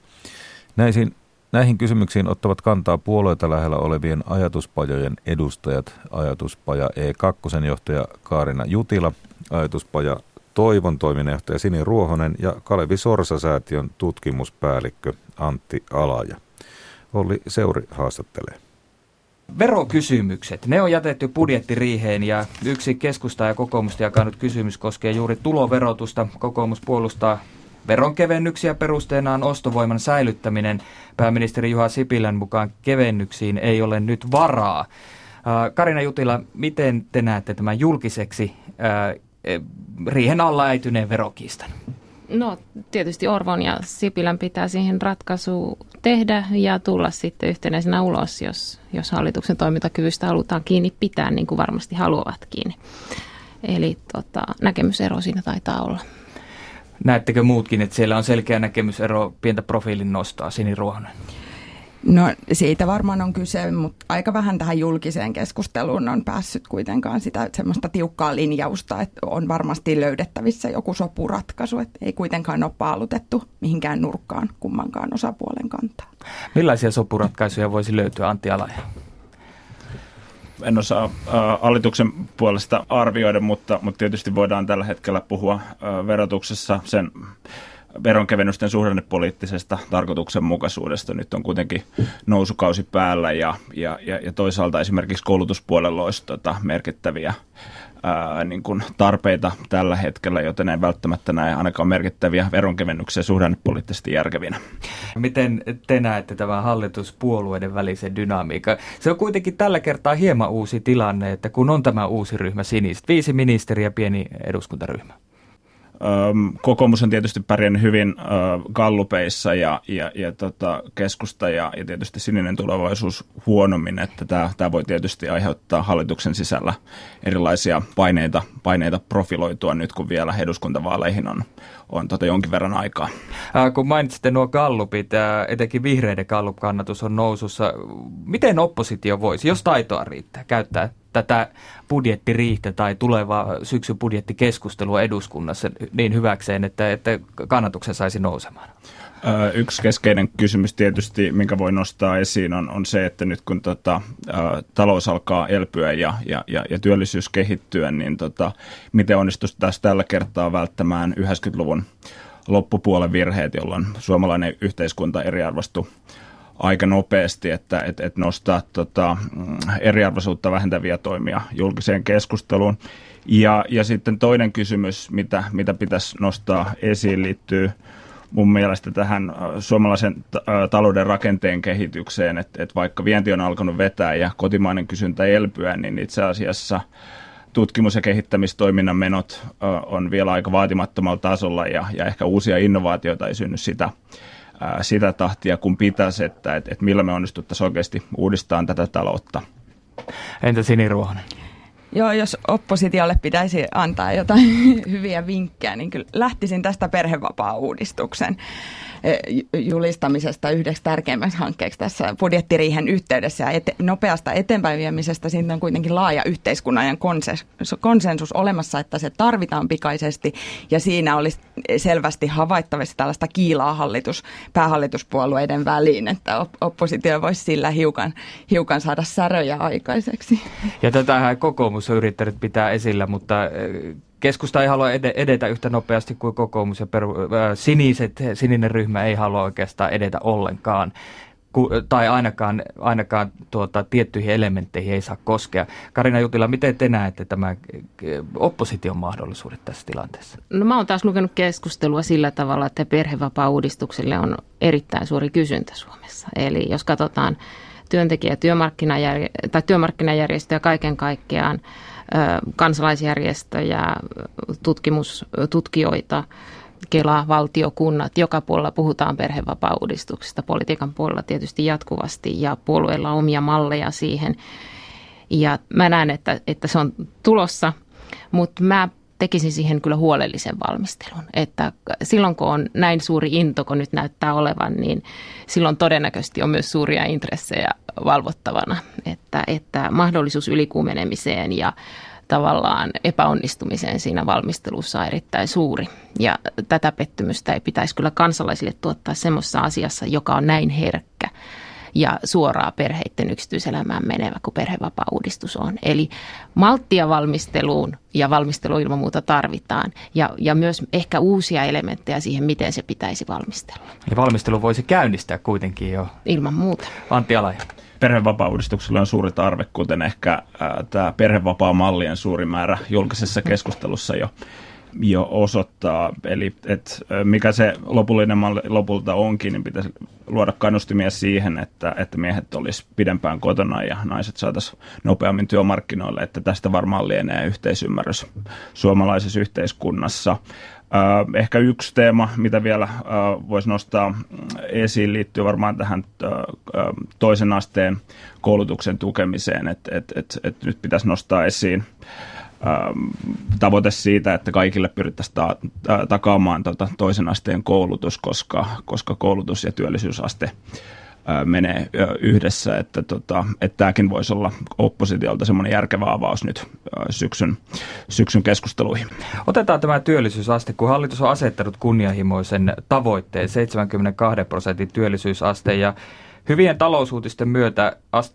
Näihin, näihin kysymyksiin ottavat kantaa puolueita lähellä olevien ajatuspajojen edustajat, ajatuspaja E2 johtaja Kaarina Jutila, ajatuspaja Toivon toiminnanjohtaja Sini Ruohonen ja Kalevi Sorsa-säätiön tutkimuspäällikkö Antti Alaja. Olli Seuri haastattelee. Verokysymykset, ne on jätetty budjettiriiheen ja yksi keskusta ja kokoomusta jakanut kysymys koskee juuri tuloverotusta. Kokoomus puolustaa veronkevennyksiä perusteenaan ostovoiman säilyttäminen. Pääministeri Juha Sipilän mukaan kevennyksiin ei ole nyt varaa. Karina Jutila, miten te näette tämän julkiseksi riihen alla äityneen verokiistan? No tietysti Orvon ja Sipilän pitää siihen ratkaisu tehdä ja tulla sitten yhtenäisenä ulos, jos, jos hallituksen toimintakyvystä halutaan kiinni pitää, niin kuin varmasti haluavatkin. Eli tota, näkemysero siinä taitaa olla. Näettekö muutkin, että siellä on selkeä näkemysero pientä profiilin nostaa, Sini Ruohonen? No siitä varmaan on kyse, mutta aika vähän tähän julkiseen keskusteluun on päässyt kuitenkaan sitä semmoista tiukkaa linjausta, että on varmasti löydettävissä joku sopuratkaisu, että ei kuitenkaan ole paalutettu mihinkään nurkkaan kummankaan osapuolen kantaa. Millaisia sopuratkaisuja voisi löytyä Antti Alaja? en osaa hallituksen puolesta arvioida, mutta, mutta tietysti voidaan tällä hetkellä puhua verotuksessa sen veronkevennysten suhdannepoliittisesta tarkoituksenmukaisuudesta. Nyt on kuitenkin nousukausi päällä ja, ja, ja, ja toisaalta esimerkiksi koulutuspuolella olisi tota merkittäviä ää, niin kuin tarpeita tällä hetkellä, joten ei välttämättä näe ainakaan merkittäviä veronkevennyksiä suhdannepoliittisesti järkevinä. Miten te näette tämän hallituspuolueiden välisen dynamiikan? Se on kuitenkin tällä kertaa hieman uusi tilanne, että kun on tämä uusi ryhmä sinistä, viisi ministeriä, pieni eduskuntaryhmä. Kokoomus on tietysti pärjännyt hyvin gallupeissa ja, ja, ja tota, keskusta ja, ja tietysti sininen tulevaisuus huonommin, että tämä, tämä voi tietysti aiheuttaa hallituksen sisällä erilaisia paineita, paineita profiloitua nyt, kun vielä eduskuntavaaleihin on, on tota jonkin verran aikaa. Äh, kun mainitsitte nuo kallupit, äh, etenkin vihreiden kallup-kannatus on nousussa, miten oppositio voisi, jos taitoa riittää, käyttää tätä budjettiriihtä tai tulevaa syksyn budjettikeskustelua eduskunnassa niin hyväkseen, että, että kannatuksen saisi nousemaan? Yksi keskeinen kysymys tietysti, minkä voi nostaa esiin, on, on se, että nyt kun tota, talous alkaa elpyä ja, ja, ja, ja työllisyys kehittyä, niin tota, miten tässä tällä kertaa välttämään 90-luvun loppupuolen virheet, jolloin suomalainen yhteiskunta eriarvostui aika nopeasti, että et, et nostaa tota, mm, eriarvoisuutta vähentäviä toimia julkiseen keskusteluun. Ja, ja sitten toinen kysymys, mitä, mitä pitäisi nostaa esiin, liittyy mun mielestä tähän suomalaisen talouden rakenteen kehitykseen, että, että vaikka vienti on alkanut vetää ja kotimainen kysyntä elpyä, niin itse asiassa tutkimus- ja kehittämistoiminnan menot on vielä aika vaatimattomalla tasolla ja, ja ehkä uusia innovaatioita ei synny sitä sitä tahtia, kun pitäisi, että, että, että millä me onnistuttaisiin oikeasti uudistamaan tätä taloutta. Entä Sini Ruohonen? Joo, jos oppositiolle pitäisi antaa jotain hyviä vinkkejä, niin kyllä lähtisin tästä perhevapaa-uudistuksen julistamisesta yhdeksi tärkeimmäksi hankkeeksi tässä budjettiriihen yhteydessä ja ete, nopeasta eteenpäin viemisestä. Siitä on kuitenkin laaja yhteiskunnan konsensus olemassa, että se tarvitaan pikaisesti ja siinä olisi selvästi havaittavissa tällaista kiilaa hallitus, päähallituspuolueiden väliin, että oppositio voisi sillä hiukan, hiukan saada säröjä aikaiseksi. Ja tätä kokoomus on yrittänyt pitää esillä, mutta eh, keskusta ei halua edetä yhtä nopeasti kuin kokoomus ja peru, äh, siniset, sininen ryhmä ei halua oikeastaan edetä ollenkaan. Ku, tai ainakaan, ainakaan tuota, tiettyihin elementteihin ei saa koskea. Karina Jutila, miten te näette tämä opposition mahdollisuudet tässä tilanteessa? No mä oon taas lukenut keskustelua sillä tavalla, että perhevapaa-uudistukselle on erittäin suuri kysyntä Suomessa. Eli jos katsotaan työntekijä- ja työmarkkinajärjestöjä, tai työmarkkinajärjestöjä kaiken kaikkiaan, kansalaisjärjestöjä, tutkimus, tutkijoita, Kela, valtiokunnat, joka puolella puhutaan perhevapaa-uudistuksesta, politiikan puolella tietysti jatkuvasti ja puolueilla on omia malleja siihen. Ja mä näen, että, että se on tulossa, mutta mä tekisin siihen kyllä huolellisen valmistelun. Että silloin kun on näin suuri into, kun nyt näyttää olevan, niin silloin todennäköisesti on myös suuria intressejä valvottavana. Että, että mahdollisuus ylikuumenemiseen ja tavallaan epäonnistumiseen siinä valmistelussa on erittäin suuri. Ja tätä pettymystä ei pitäisi kyllä kansalaisille tuottaa semmoisessa asiassa, joka on näin herkkä ja suoraa perheiden yksityiselämään menevä kuin perhevapaa-uudistus on. Eli malttia valmisteluun ja valmistelu ilman muuta tarvitaan ja, ja myös ehkä uusia elementtejä siihen, miten se pitäisi valmistella. Eli valmistelu voisi käynnistää kuitenkin jo. Ilman muuta. Antti Alaja perhevapaa-uudistuksella on suuri tarve, kuten ehkä äh, tämä perhevapaa-mallien suuri määrä julkisessa keskustelussa jo jo osoittaa. Eli et, mikä se lopullinen malli lopulta onkin, niin pitäisi luoda kannustimia siihen, että, että miehet olisi pidempään kotona ja naiset saataisiin nopeammin työmarkkinoille, että tästä varmaan lienee yhteisymmärrys suomalaisessa yhteiskunnassa. Ehkä yksi teema, mitä vielä voisi nostaa esiin, liittyy varmaan tähän toisen asteen koulutuksen tukemiseen, että et, et, et nyt pitäisi nostaa esiin tavoite siitä, että kaikille pyrittäisiin ta- ta- takaamaan tota toisen asteen koulutus, koska, koska koulutus ja työllisyysaste menee yhdessä, että, tota, että tämäkin voisi olla oppositiolta semmoinen järkevä avaus nyt syksyn, syksyn keskusteluihin. Otetaan tämä työllisyysaste, kun hallitus on asettanut kunnianhimoisen tavoitteen 72 prosentin työllisyysaste ja Hyvien talousuutisten myötä äh,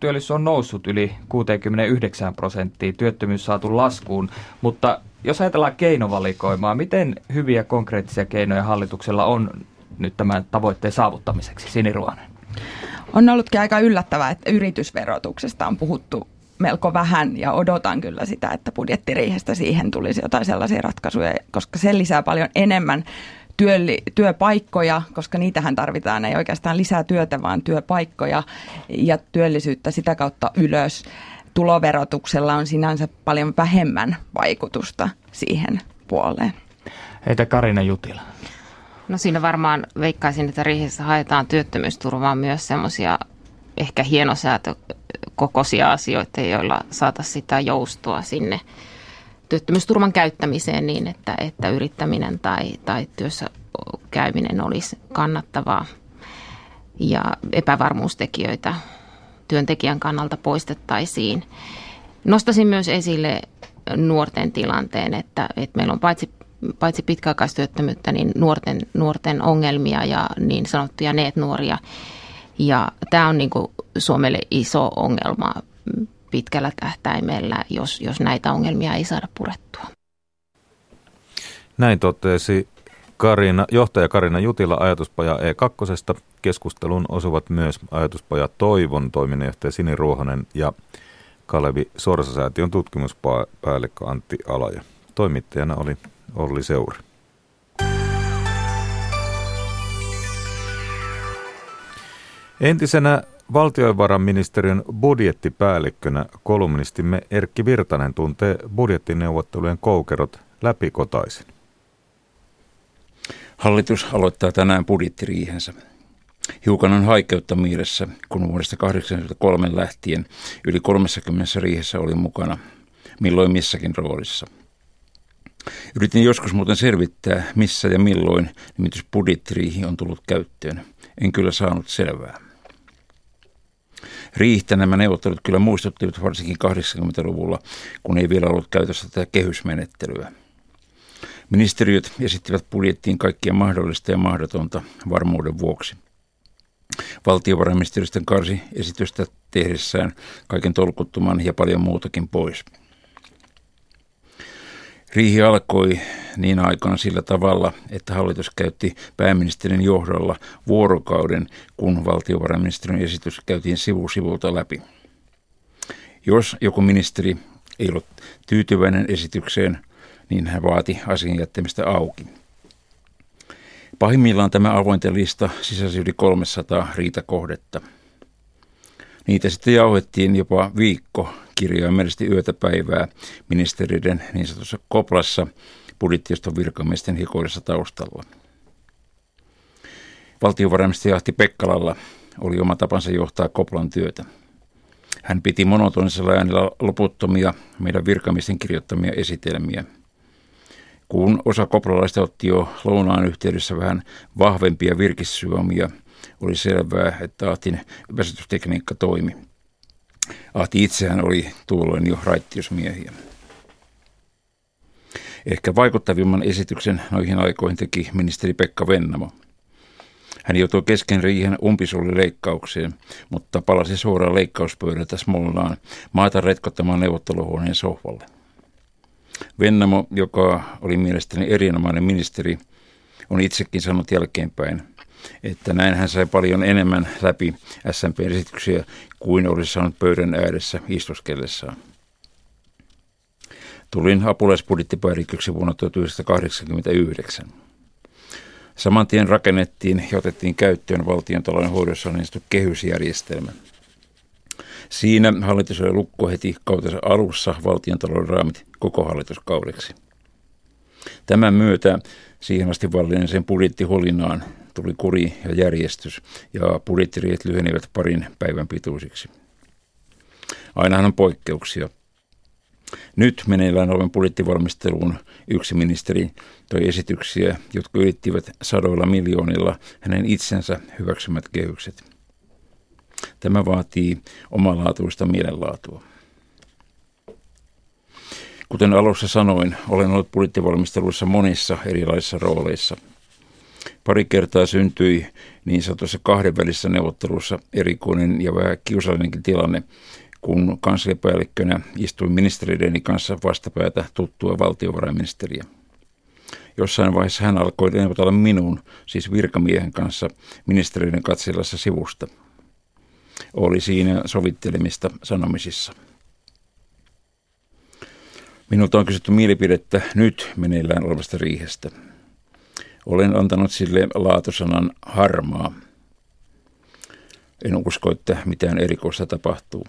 työllisyys on noussut yli 69 prosenttia, työttömyys saatu laskuun, mutta jos ajatellaan keinovalikoimaa, miten hyviä konkreettisia keinoja hallituksella on nyt tämän tavoitteen saavuttamiseksi? Siniruonen. On ollutkin aika yllättävää, että yritysverotuksesta on puhuttu melko vähän ja odotan kyllä sitä, että budjettiriihestä siihen tulisi jotain sellaisia ratkaisuja, koska se lisää paljon enemmän työli, työpaikkoja, koska niitähän tarvitaan, ei oikeastaan lisää työtä, vaan työpaikkoja ja työllisyyttä sitä kautta ylös. Tuloverotuksella on sinänsä paljon vähemmän vaikutusta siihen puoleen. Heitä Karina Jutila. No siinä varmaan veikkaisin, että riihessä haetaan työttömyysturvaa myös semmoisia ehkä hienosäätökokoisia asioita, joilla saataisiin sitä joustoa sinne työttömyysturvan käyttämiseen niin, että, että yrittäminen tai, tai työssä käyminen olisi kannattavaa ja epävarmuustekijöitä työntekijän kannalta poistettaisiin. Nostasin myös esille nuorten tilanteen, että, että meillä on paitsi, paitsi pitkäaikaistyöttömyyttä, niin nuorten, nuorten ongelmia ja niin sanottuja neet-nuoria. Ja tämä on niin Suomelle iso ongelma pitkällä tähtäimellä, jos, jos näitä ongelmia ei saada purettua. Näin totesi Karina, johtaja Karina Jutila ajatuspaja E2. Keskustelun osuvat myös ajatuspaja Toivon toiminnanjohtaja Sini Ruohonen ja Kalevi Sorsasäätiön tutkimuspäällikkö Antti Alaja. Toimittajana oli Olli Seuri. Entisenä valtiovarainministeriön budjettipäällikkönä kolumnistimme Erkki Virtanen tuntee budjettineuvottelujen koukerot läpikotaisin. Hallitus aloittaa tänään budjettiriihensä. Hiukan on haikeutta mielessä, kun vuodesta 1983 lähtien yli 30 riihessä oli mukana, milloin missäkin roolissa. Yritin joskus muuten selvittää, missä ja milloin nimitys budjettiriihi on tullut käyttöön. En kyllä saanut selvää. Riihtä nämä neuvottelut kyllä muistuttivat varsinkin 80-luvulla, kun ei vielä ollut käytössä tätä kehysmenettelyä. Ministeriöt esittivät budjettiin kaikkia mahdollista ja mahdotonta varmuuden vuoksi. Valtiovarainministeriösten karsi esitystä tehdessään kaiken tolkuttoman ja paljon muutakin pois. Riihi alkoi niin aikaan sillä tavalla, että hallitus käytti pääministerin johdolla vuorokauden, kun valtiovarainministeriön esitys käytiin sivu sivulta läpi. Jos joku ministeri ei ollut tyytyväinen esitykseen, niin hän vaati asian jättämistä auki. Pahimmillaan tämä avointen lista sisälsi yli 300 riitakohdetta. Niitä sitten jauhettiin jopa viikko kirjaimellisesti yötä päivää ministeriöiden niin sanotussa koplassa budjettioston virkamiesten hikoillessa taustalla. Valtiovarainministeri Jahti Pekkalalla oli oma tapansa johtaa koplan työtä. Hän piti monotonisella äänellä loputtomia meidän virkamiesten kirjoittamia esitelmiä – kun osa kopralaista otti jo lounaan yhteydessä vähän vahvempia virkissyömiä, oli selvää, että Ahtin väsytystekniikka toimi. Ahti itseään oli tuolloin jo raittiusmiehiä. Ehkä vaikuttavimman esityksen noihin aikoihin teki ministeri Pekka Vennamo. Hän joutui kesken riihen umpisullileikkaukseen, mutta palasi suoraan leikkauspöydältä Smolnaan maata retkottamaan neuvotteluhuoneen sohvalle. Vennamo, joka oli mielestäni erinomainen ministeri, on itsekin sanonut jälkeenpäin, että näin hän sai paljon enemmän läpi SMP-esityksiä kuin olisi saanut pöydän ääressä istuskellessaan. Tulin apulaisbudjettipäälliköksi vuonna 1989. Saman tien rakennettiin ja otettiin käyttöön valtion talouden hoidossa niin kehysjärjestelmä – Siinä hallitus oli lukko heti kautensa alussa valtiontalouden raamit koko hallituskaudeksi. Tämän myötä siihen asti sen budjettiholinaan tuli kuri ja järjestys ja budjettiriet lyhenivät parin päivän pituisiksi. Ainahan on poikkeuksia. Nyt meneillään olevan budjettivalmisteluun yksi ministeri toi esityksiä, jotka ylittivät sadoilla miljoonilla hänen itsensä hyväksymät kehykset. Tämä vaatii omalaatuista mielenlaatua. Kuten alussa sanoin, olen ollut budjettivalmistelussa monissa erilaisissa rooleissa. Pari kertaa syntyi niin sanotussa kahdenvälisessä neuvottelussa erikoinen ja vähän kiusallinenkin tilanne, kun kansliapäällikkönä istuin ministeriöideni kanssa vastapäätä tuttua valtiovarainministeriä. Jossain vaiheessa hän alkoi neuvotella minun, siis virkamiehen kanssa, ministeriöiden katsellassa sivusta. Oli siinä sovittelemista sanomisissa. Minulta on kysytty mielipidettä nyt meneillään olevasta riihestä. Olen antanut sille laatusanan harmaa. En usko, että mitään erikoista tapahtuu.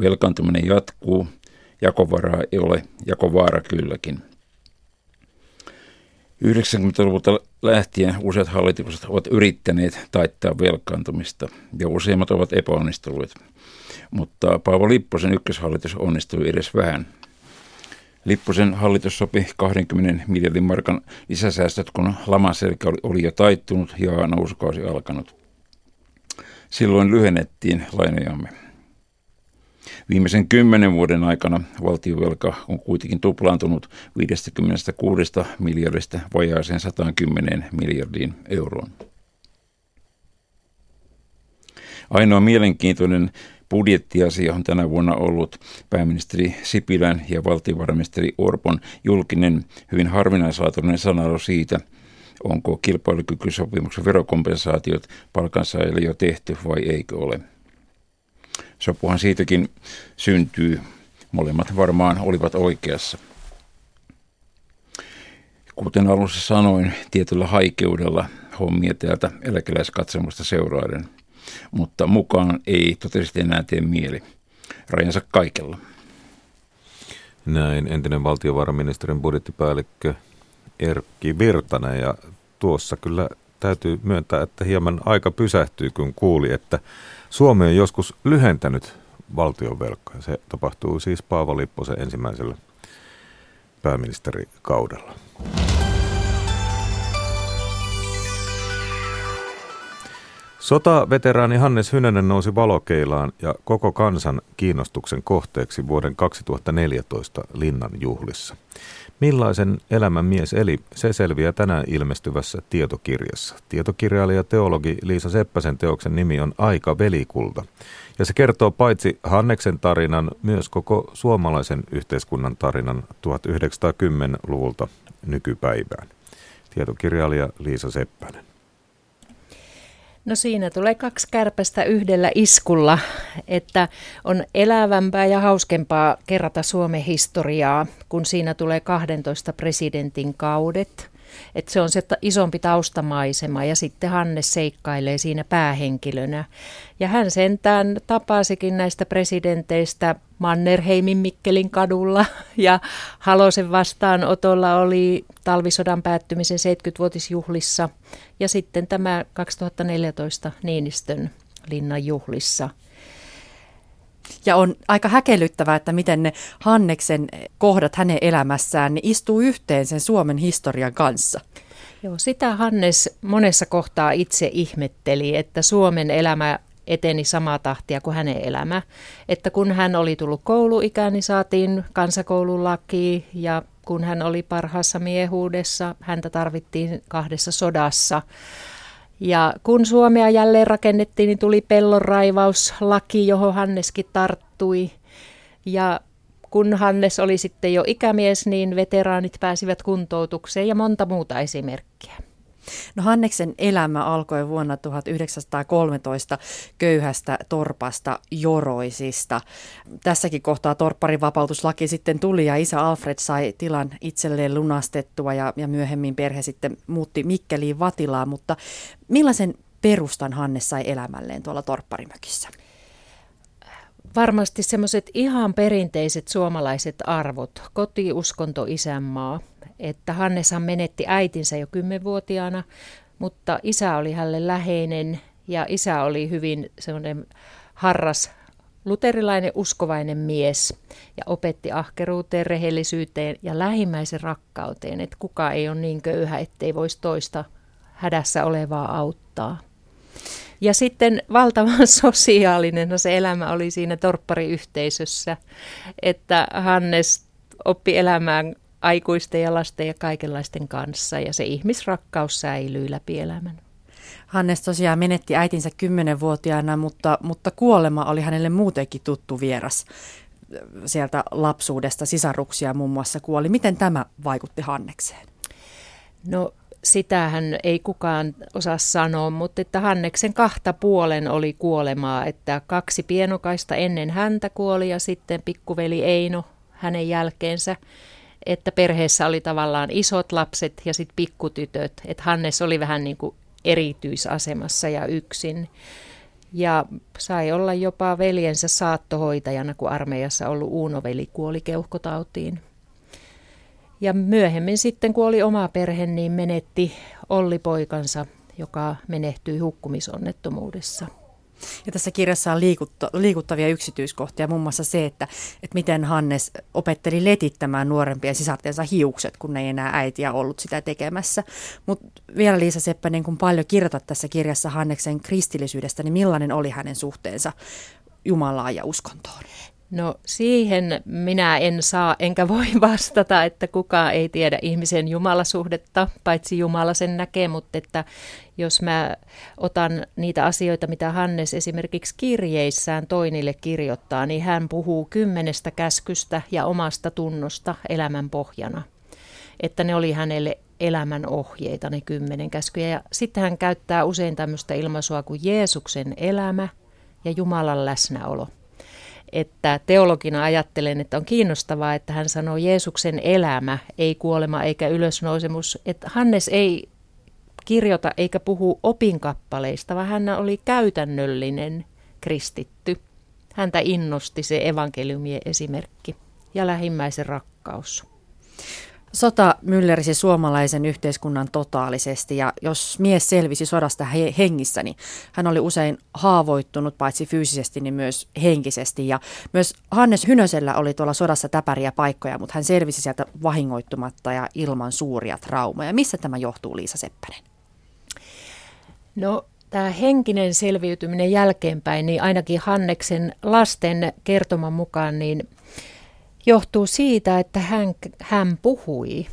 Velkaantuminen jatkuu, jakovaraa ei ole, jakovaara kylläkin. 90-luvulta lähtien useat hallitukset ovat yrittäneet taittaa velkaantumista ja useimmat ovat epäonnistuneet. Mutta Paavo Lipposen ykköshallitus onnistui edes vähän. Lipposen hallitus sopi 20 miljardin markan lisäsäästöt, kun lamaselkä oli jo taittunut ja nousukausi alkanut. Silloin lyhennettiin lainojamme. Viimeisen kymmenen vuoden aikana valtiovelka on kuitenkin tuplaantunut 56 miljardista vajaaseen 110 miljardiin euroon. Ainoa mielenkiintoinen budjettiasia on tänä vuonna ollut pääministeri Sipilän ja valtiovarainministeri Orpon julkinen hyvin harvinaislaatuinen sanailu siitä, onko kilpailukykysopimuksen verokompensaatiot palkansaajille jo tehty vai eikö ole. Sopuhan siitäkin syntyy. Molemmat varmaan olivat oikeassa. Kuten alussa sanoin, tietyllä haikeudella hommia täältä eläkeläiskatsomusta seuraiden. Mutta mukaan ei totisesti enää tee mieli. Rajansa kaikella. Näin entinen valtiovarainministerin budjettipäällikkö Erkki Virtanen ja tuossa kyllä täytyy myöntää, että hieman aika pysähtyy, kun kuuli, että Suomi on joskus lyhentänyt valtionvelkaa. Se tapahtuu siis Paavo Lipposen ensimmäisellä pääministerikaudella. Sota-veteraani Hannes Hynänen nousi valokeilaan ja koko kansan kiinnostuksen kohteeksi vuoden 2014 Linnan juhlissa. Millaisen elämän mies eli, se selviää tänään ilmestyvässä tietokirjassa. Tietokirjailija teologi Liisa Seppäsen teoksen nimi on Aika velikulta. Ja se kertoo paitsi Hanneksen tarinan, myös koko suomalaisen yhteiskunnan tarinan 1910-luvulta nykypäivään. Tietokirjailija Liisa Seppänen. No siinä tulee kaksi kärpästä yhdellä iskulla, että on elävämpää ja hauskempaa kerrata Suomen historiaa, kun siinä tulee 12 presidentin kaudet. Että se on se isompi taustamaisema ja sitten Hannes seikkailee siinä päähenkilönä. Ja hän sentään tapasikin näistä presidenteistä Mannerheimin Mikkelin kadulla ja Halosen vastaanotolla oli talvisodan päättymisen 70-vuotisjuhlissa ja sitten tämä 2014 Niinistön linnan juhlissa. Ja on aika häkellyttävää, että miten ne Hanneksen kohdat hänen elämässään niin istuu yhteen sen Suomen historian kanssa. Joo, sitä Hannes monessa kohtaa itse ihmetteli, että Suomen elämä eteni samaa tahtia kuin hänen elämä. Että kun hän oli tullut kouluikään, niin saatiin kansakoululaki ja kun hän oli parhaassa miehuudessa, häntä tarvittiin kahdessa sodassa. Ja kun Suomea jälleen rakennettiin, niin tuli pellonraivauslaki, johon Hanneskin tarttui. Ja kun Hannes oli sitten jo ikämies, niin veteraanit pääsivät kuntoutukseen ja monta muuta esimerkkiä. No Hanneksen elämä alkoi vuonna 1913 köyhästä torpasta Joroisista. Tässäkin kohtaa torpparin vapautuslaki sitten tuli ja isä Alfred sai tilan itselleen lunastettua ja, ja myöhemmin perhe sitten muutti Mikkeliin Vatilaan, mutta millaisen perustan Hannes sai elämälleen tuolla torpparimökissä? Varmasti semmoiset ihan perinteiset suomalaiset arvot, koti, uskonto, isänmaa, että Hanneshan menetti äitinsä jo kymmenvuotiaana, mutta isä oli hänelle läheinen ja isä oli hyvin semmoinen harras luterilainen uskovainen mies ja opetti ahkeruuteen, rehellisyyteen ja lähimmäisen rakkauteen, että kuka ei ole niin köyhä, ettei voisi toista hädässä olevaa auttaa. Ja sitten valtavan sosiaalinen no se elämä oli siinä torppariyhteisössä, että Hannes oppi elämään aikuisten ja lasten ja kaikenlaisten kanssa ja se ihmisrakkaus säilyy läpi elämän. Hannes tosiaan menetti äitinsä kymmenenvuotiaana, mutta, mutta kuolema oli hänelle muutenkin tuttu vieras sieltä lapsuudesta. Sisaruksia muun muassa kuoli. Miten tämä vaikutti Hannekseen? No sitähän ei kukaan osaa sanoa, mutta että Hanneksen kahta puolen oli kuolemaa, että kaksi pienokaista ennen häntä kuoli ja sitten pikkuveli Eino hänen jälkeensä että perheessä oli tavallaan isot lapset ja sitten pikkutytöt. Että Hannes oli vähän niin kuin erityisasemassa ja yksin. Ja sai olla jopa veljensä saattohoitajana, kun armeijassa ollut Uuno-veli kuoli keuhkotautiin. Ja myöhemmin sitten, kun oli oma perhe, niin menetti Olli poikansa, joka menehtyi hukkumisonnettomuudessa. Ja tässä kirjassa on liikutta, liikuttavia yksityiskohtia, muun muassa se, että, että miten Hannes opetteli letittämään nuorempien sisartensa hiukset, kun ei enää äitiä ollut sitä tekemässä. Mutta vielä Liisa Seppänen, kun paljon kirjoitat tässä kirjassa Hanneksen kristillisyydestä, niin millainen oli hänen suhteensa Jumalaan ja uskontoon? No siihen minä en saa enkä voi vastata, että kukaan ei tiedä ihmisen jumalasuhdetta, paitsi Jumala sen näkee, mutta että jos mä otan niitä asioita, mitä Hannes esimerkiksi kirjeissään toinille kirjoittaa, niin hän puhuu kymmenestä käskystä ja omasta tunnosta elämän pohjana. Että ne oli hänelle elämän ohjeita, ne kymmenen käskyjä. Ja sitten hän käyttää usein tämmöistä ilmaisua kuin Jeesuksen elämä ja Jumalan läsnäolo että teologina ajattelen, että on kiinnostavaa, että hän sanoo Jeesuksen elämä, ei kuolema eikä ylösnousemus. Että Hannes ei kirjoita eikä puhu opinkappaleista, vaan hän oli käytännöllinen kristitty. Häntä innosti se evankeliumien esimerkki ja lähimmäisen rakkaus. Sota myllerisi suomalaisen yhteiskunnan totaalisesti ja jos mies selvisi sodasta he- hengissä, niin hän oli usein haavoittunut paitsi fyysisesti, niin myös henkisesti. Ja myös Hannes Hynösellä oli tuolla sodassa täpäriä paikkoja, mutta hän selvisi sieltä vahingoittumatta ja ilman suuria traumoja. Missä tämä johtuu, Liisa Seppänen? No tämä henkinen selviytyminen jälkeenpäin, niin ainakin Hanneksen lasten kertoman mukaan, niin johtuu siitä, että hän, hän puhui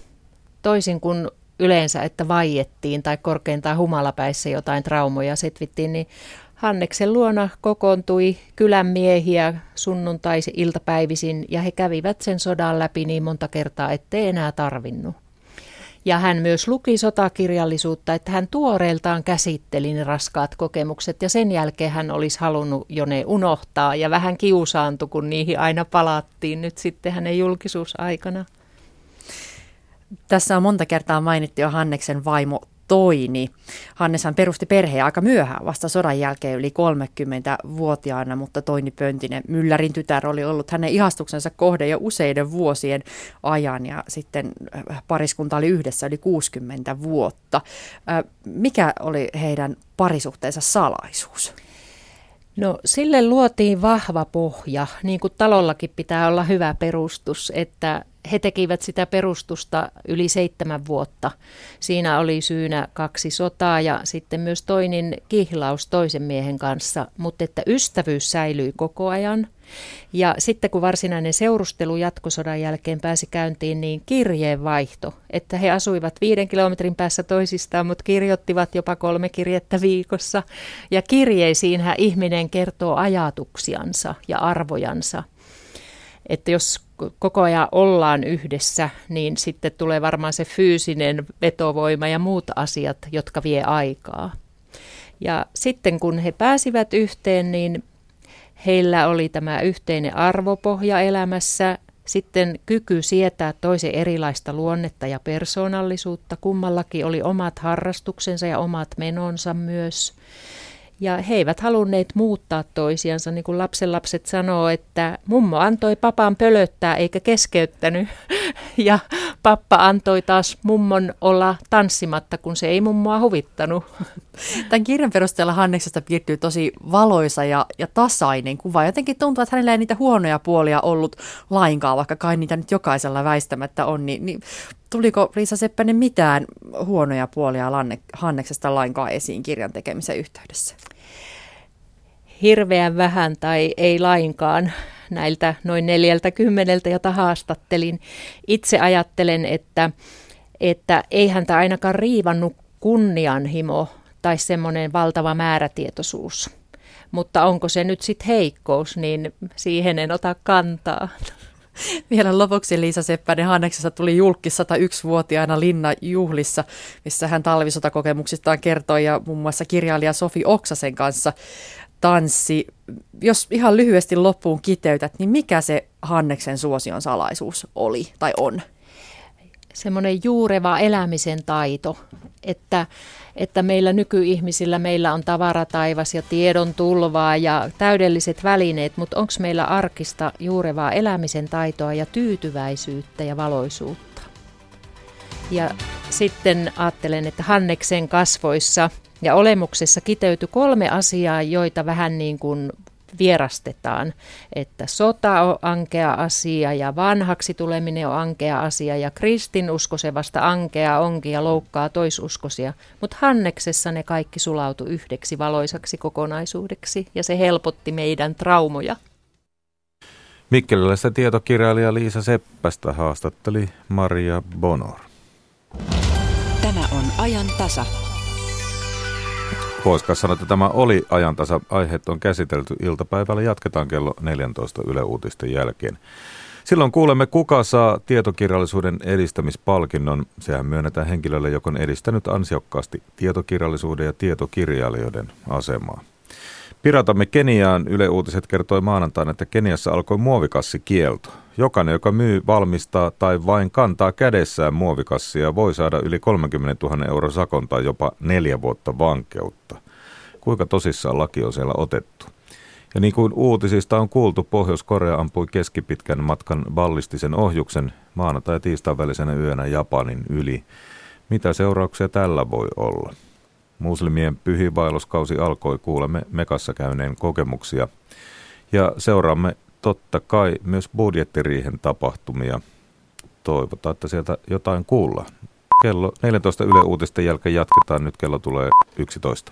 toisin kuin yleensä, että vaiettiin tai korkeintaan humalapäissä jotain traumoja setvittiin, niin Hanneksen luona kokoontui kylän miehiä sunnuntaisi iltapäivisin ja he kävivät sen sodan läpi niin monta kertaa, ettei enää tarvinnut. Ja hän myös luki sotakirjallisuutta, että hän tuoreeltaan käsitteli ne raskaat kokemukset ja sen jälkeen hän olisi halunnut jo ne unohtaa ja vähän kiusaantui, kun niihin aina palattiin nyt sitten hänen julkisuusaikana. Tässä on monta kertaa mainittu jo Hanneksen vaimo Toini. Hanneshan perusti perheen aika myöhään, vasta sodan jälkeen yli 30-vuotiaana, mutta Toini Pöntinen, Myllärin tytär, oli ollut hänen ihastuksensa kohde jo useiden vuosien ajan ja sitten äh, pariskunta oli yhdessä yli 60 vuotta. Äh, mikä oli heidän parisuhteensa salaisuus? No sille luotiin vahva pohja, niin kuin talollakin pitää olla hyvä perustus, että he tekivät sitä perustusta yli seitsemän vuotta. Siinä oli syynä kaksi sotaa ja sitten myös toinen kihlaus toisen miehen kanssa, mutta että ystävyys säilyi koko ajan. Ja sitten kun varsinainen seurustelu jatkosodan jälkeen pääsi käyntiin, niin kirjeenvaihto, että he asuivat viiden kilometrin päässä toisistaan, mutta kirjoittivat jopa kolme kirjettä viikossa. Ja kirjeisiin ihminen kertoo ajatuksiansa ja arvojansa. Että jos koko ajan ollaan yhdessä, niin sitten tulee varmaan se fyysinen vetovoima ja muut asiat, jotka vie aikaa. Ja sitten kun he pääsivät yhteen, niin heillä oli tämä yhteinen arvopohja elämässä, sitten kyky sietää toisen erilaista luonnetta ja persoonallisuutta. Kummallakin oli omat harrastuksensa ja omat menonsa myös. Ja he eivät halunneet muuttaa toisiansa, niin kuin lapsenlapset sanoo, että mummo antoi papan pölöttää eikä keskeyttänyt. Ja pappa antoi taas mummon olla tanssimatta, kun se ei mummoa huvittanut. Tämän kirjan perusteella Hanneksesta piirtyy tosi valoisa ja, ja tasainen kuva. Jotenkin tuntuu, että hänellä ei niitä huonoja puolia ollut lainkaan, vaikka kai niitä nyt jokaisella väistämättä on. Niin, niin tuliko Liisa Seppänen mitään huonoja puolia Lanne, Hanneksesta lainkaan esiin kirjan tekemisen yhteydessä? Hirveän vähän tai ei lainkaan näiltä noin neljältä kymmeneltä, jota haastattelin. Itse ajattelen, että, että ei häntä ainakaan riivannut kunnianhimo tai semmoinen valtava määrätietoisuus. Mutta onko se nyt sitten heikkous, niin siihen en ota kantaa. Vielä lopuksi Liisa Seppänen Hanneksessa tuli julkki 101-vuotiaana Linna juhlissa, missä hän talvisotakokemuksistaan kertoi ja muun muassa kirjailija Sofi Oksasen kanssa tanssi. Jos ihan lyhyesti loppuun kiteytät, niin mikä se Hanneksen suosion salaisuus oli tai on? Semmoinen juureva elämisen taito, että, että meillä nykyihmisillä meillä on tavarataivas ja tiedon tulvaa ja täydelliset välineet, mutta onko meillä arkista juurevaa elämisen taitoa ja tyytyväisyyttä ja valoisuutta? Ja sitten ajattelen, että Hanneksen kasvoissa – ja olemuksessa kiteytyi kolme asiaa, joita vähän niin kuin vierastetaan, että sota on ankea asia ja vanhaksi tuleminen on ankea asia ja kristinusko se vasta ankea onkin ja loukkaa toisuskosia. Mutta Hanneksessa ne kaikki sulautu yhdeksi valoisaksi kokonaisuudeksi ja se helpotti meidän traumoja. Mikkeliläistä tietokirjailija Liisa Seppästä haastatteli Maria Bonor. Tämä on ajan tasa. Voisiko sanoa, että tämä oli ajantasa. Aiheet on käsitelty iltapäivällä. Jatketaan kello 14 Yle Uutisten jälkeen. Silloin kuulemme, kuka saa tietokirjallisuuden edistämispalkinnon. Sehän myönnetään henkilölle, joka on edistänyt ansiokkaasti tietokirjallisuuden ja tietokirjailijoiden asemaa. Piratamme Keniaan. Yle Uutiset kertoi maanantaina, että Keniassa alkoi muovikassikielto. Jokainen, joka myy, valmistaa tai vain kantaa kädessään muovikassia, voi saada yli 30 000 euron sakon tai jopa neljä vuotta vankeutta. Kuinka tosissaan laki on siellä otettu? Ja niin kuin uutisista on kuultu, Pohjois-Korea ampui keskipitkän matkan ballistisen ohjuksen maanantai- ja tiistain välisenä yönä Japanin yli. Mitä seurauksia tällä voi olla? Muslimien pyhiinvaelluskausi alkoi, kuulemme Mekassa käyneen kokemuksia. Ja seuraamme totta kai myös budjettiriihen tapahtumia. Toivotaan, että sieltä jotain kuullaan. Kello 14 Yle Uutisten jälkeen jatketaan. Nyt kello tulee 11.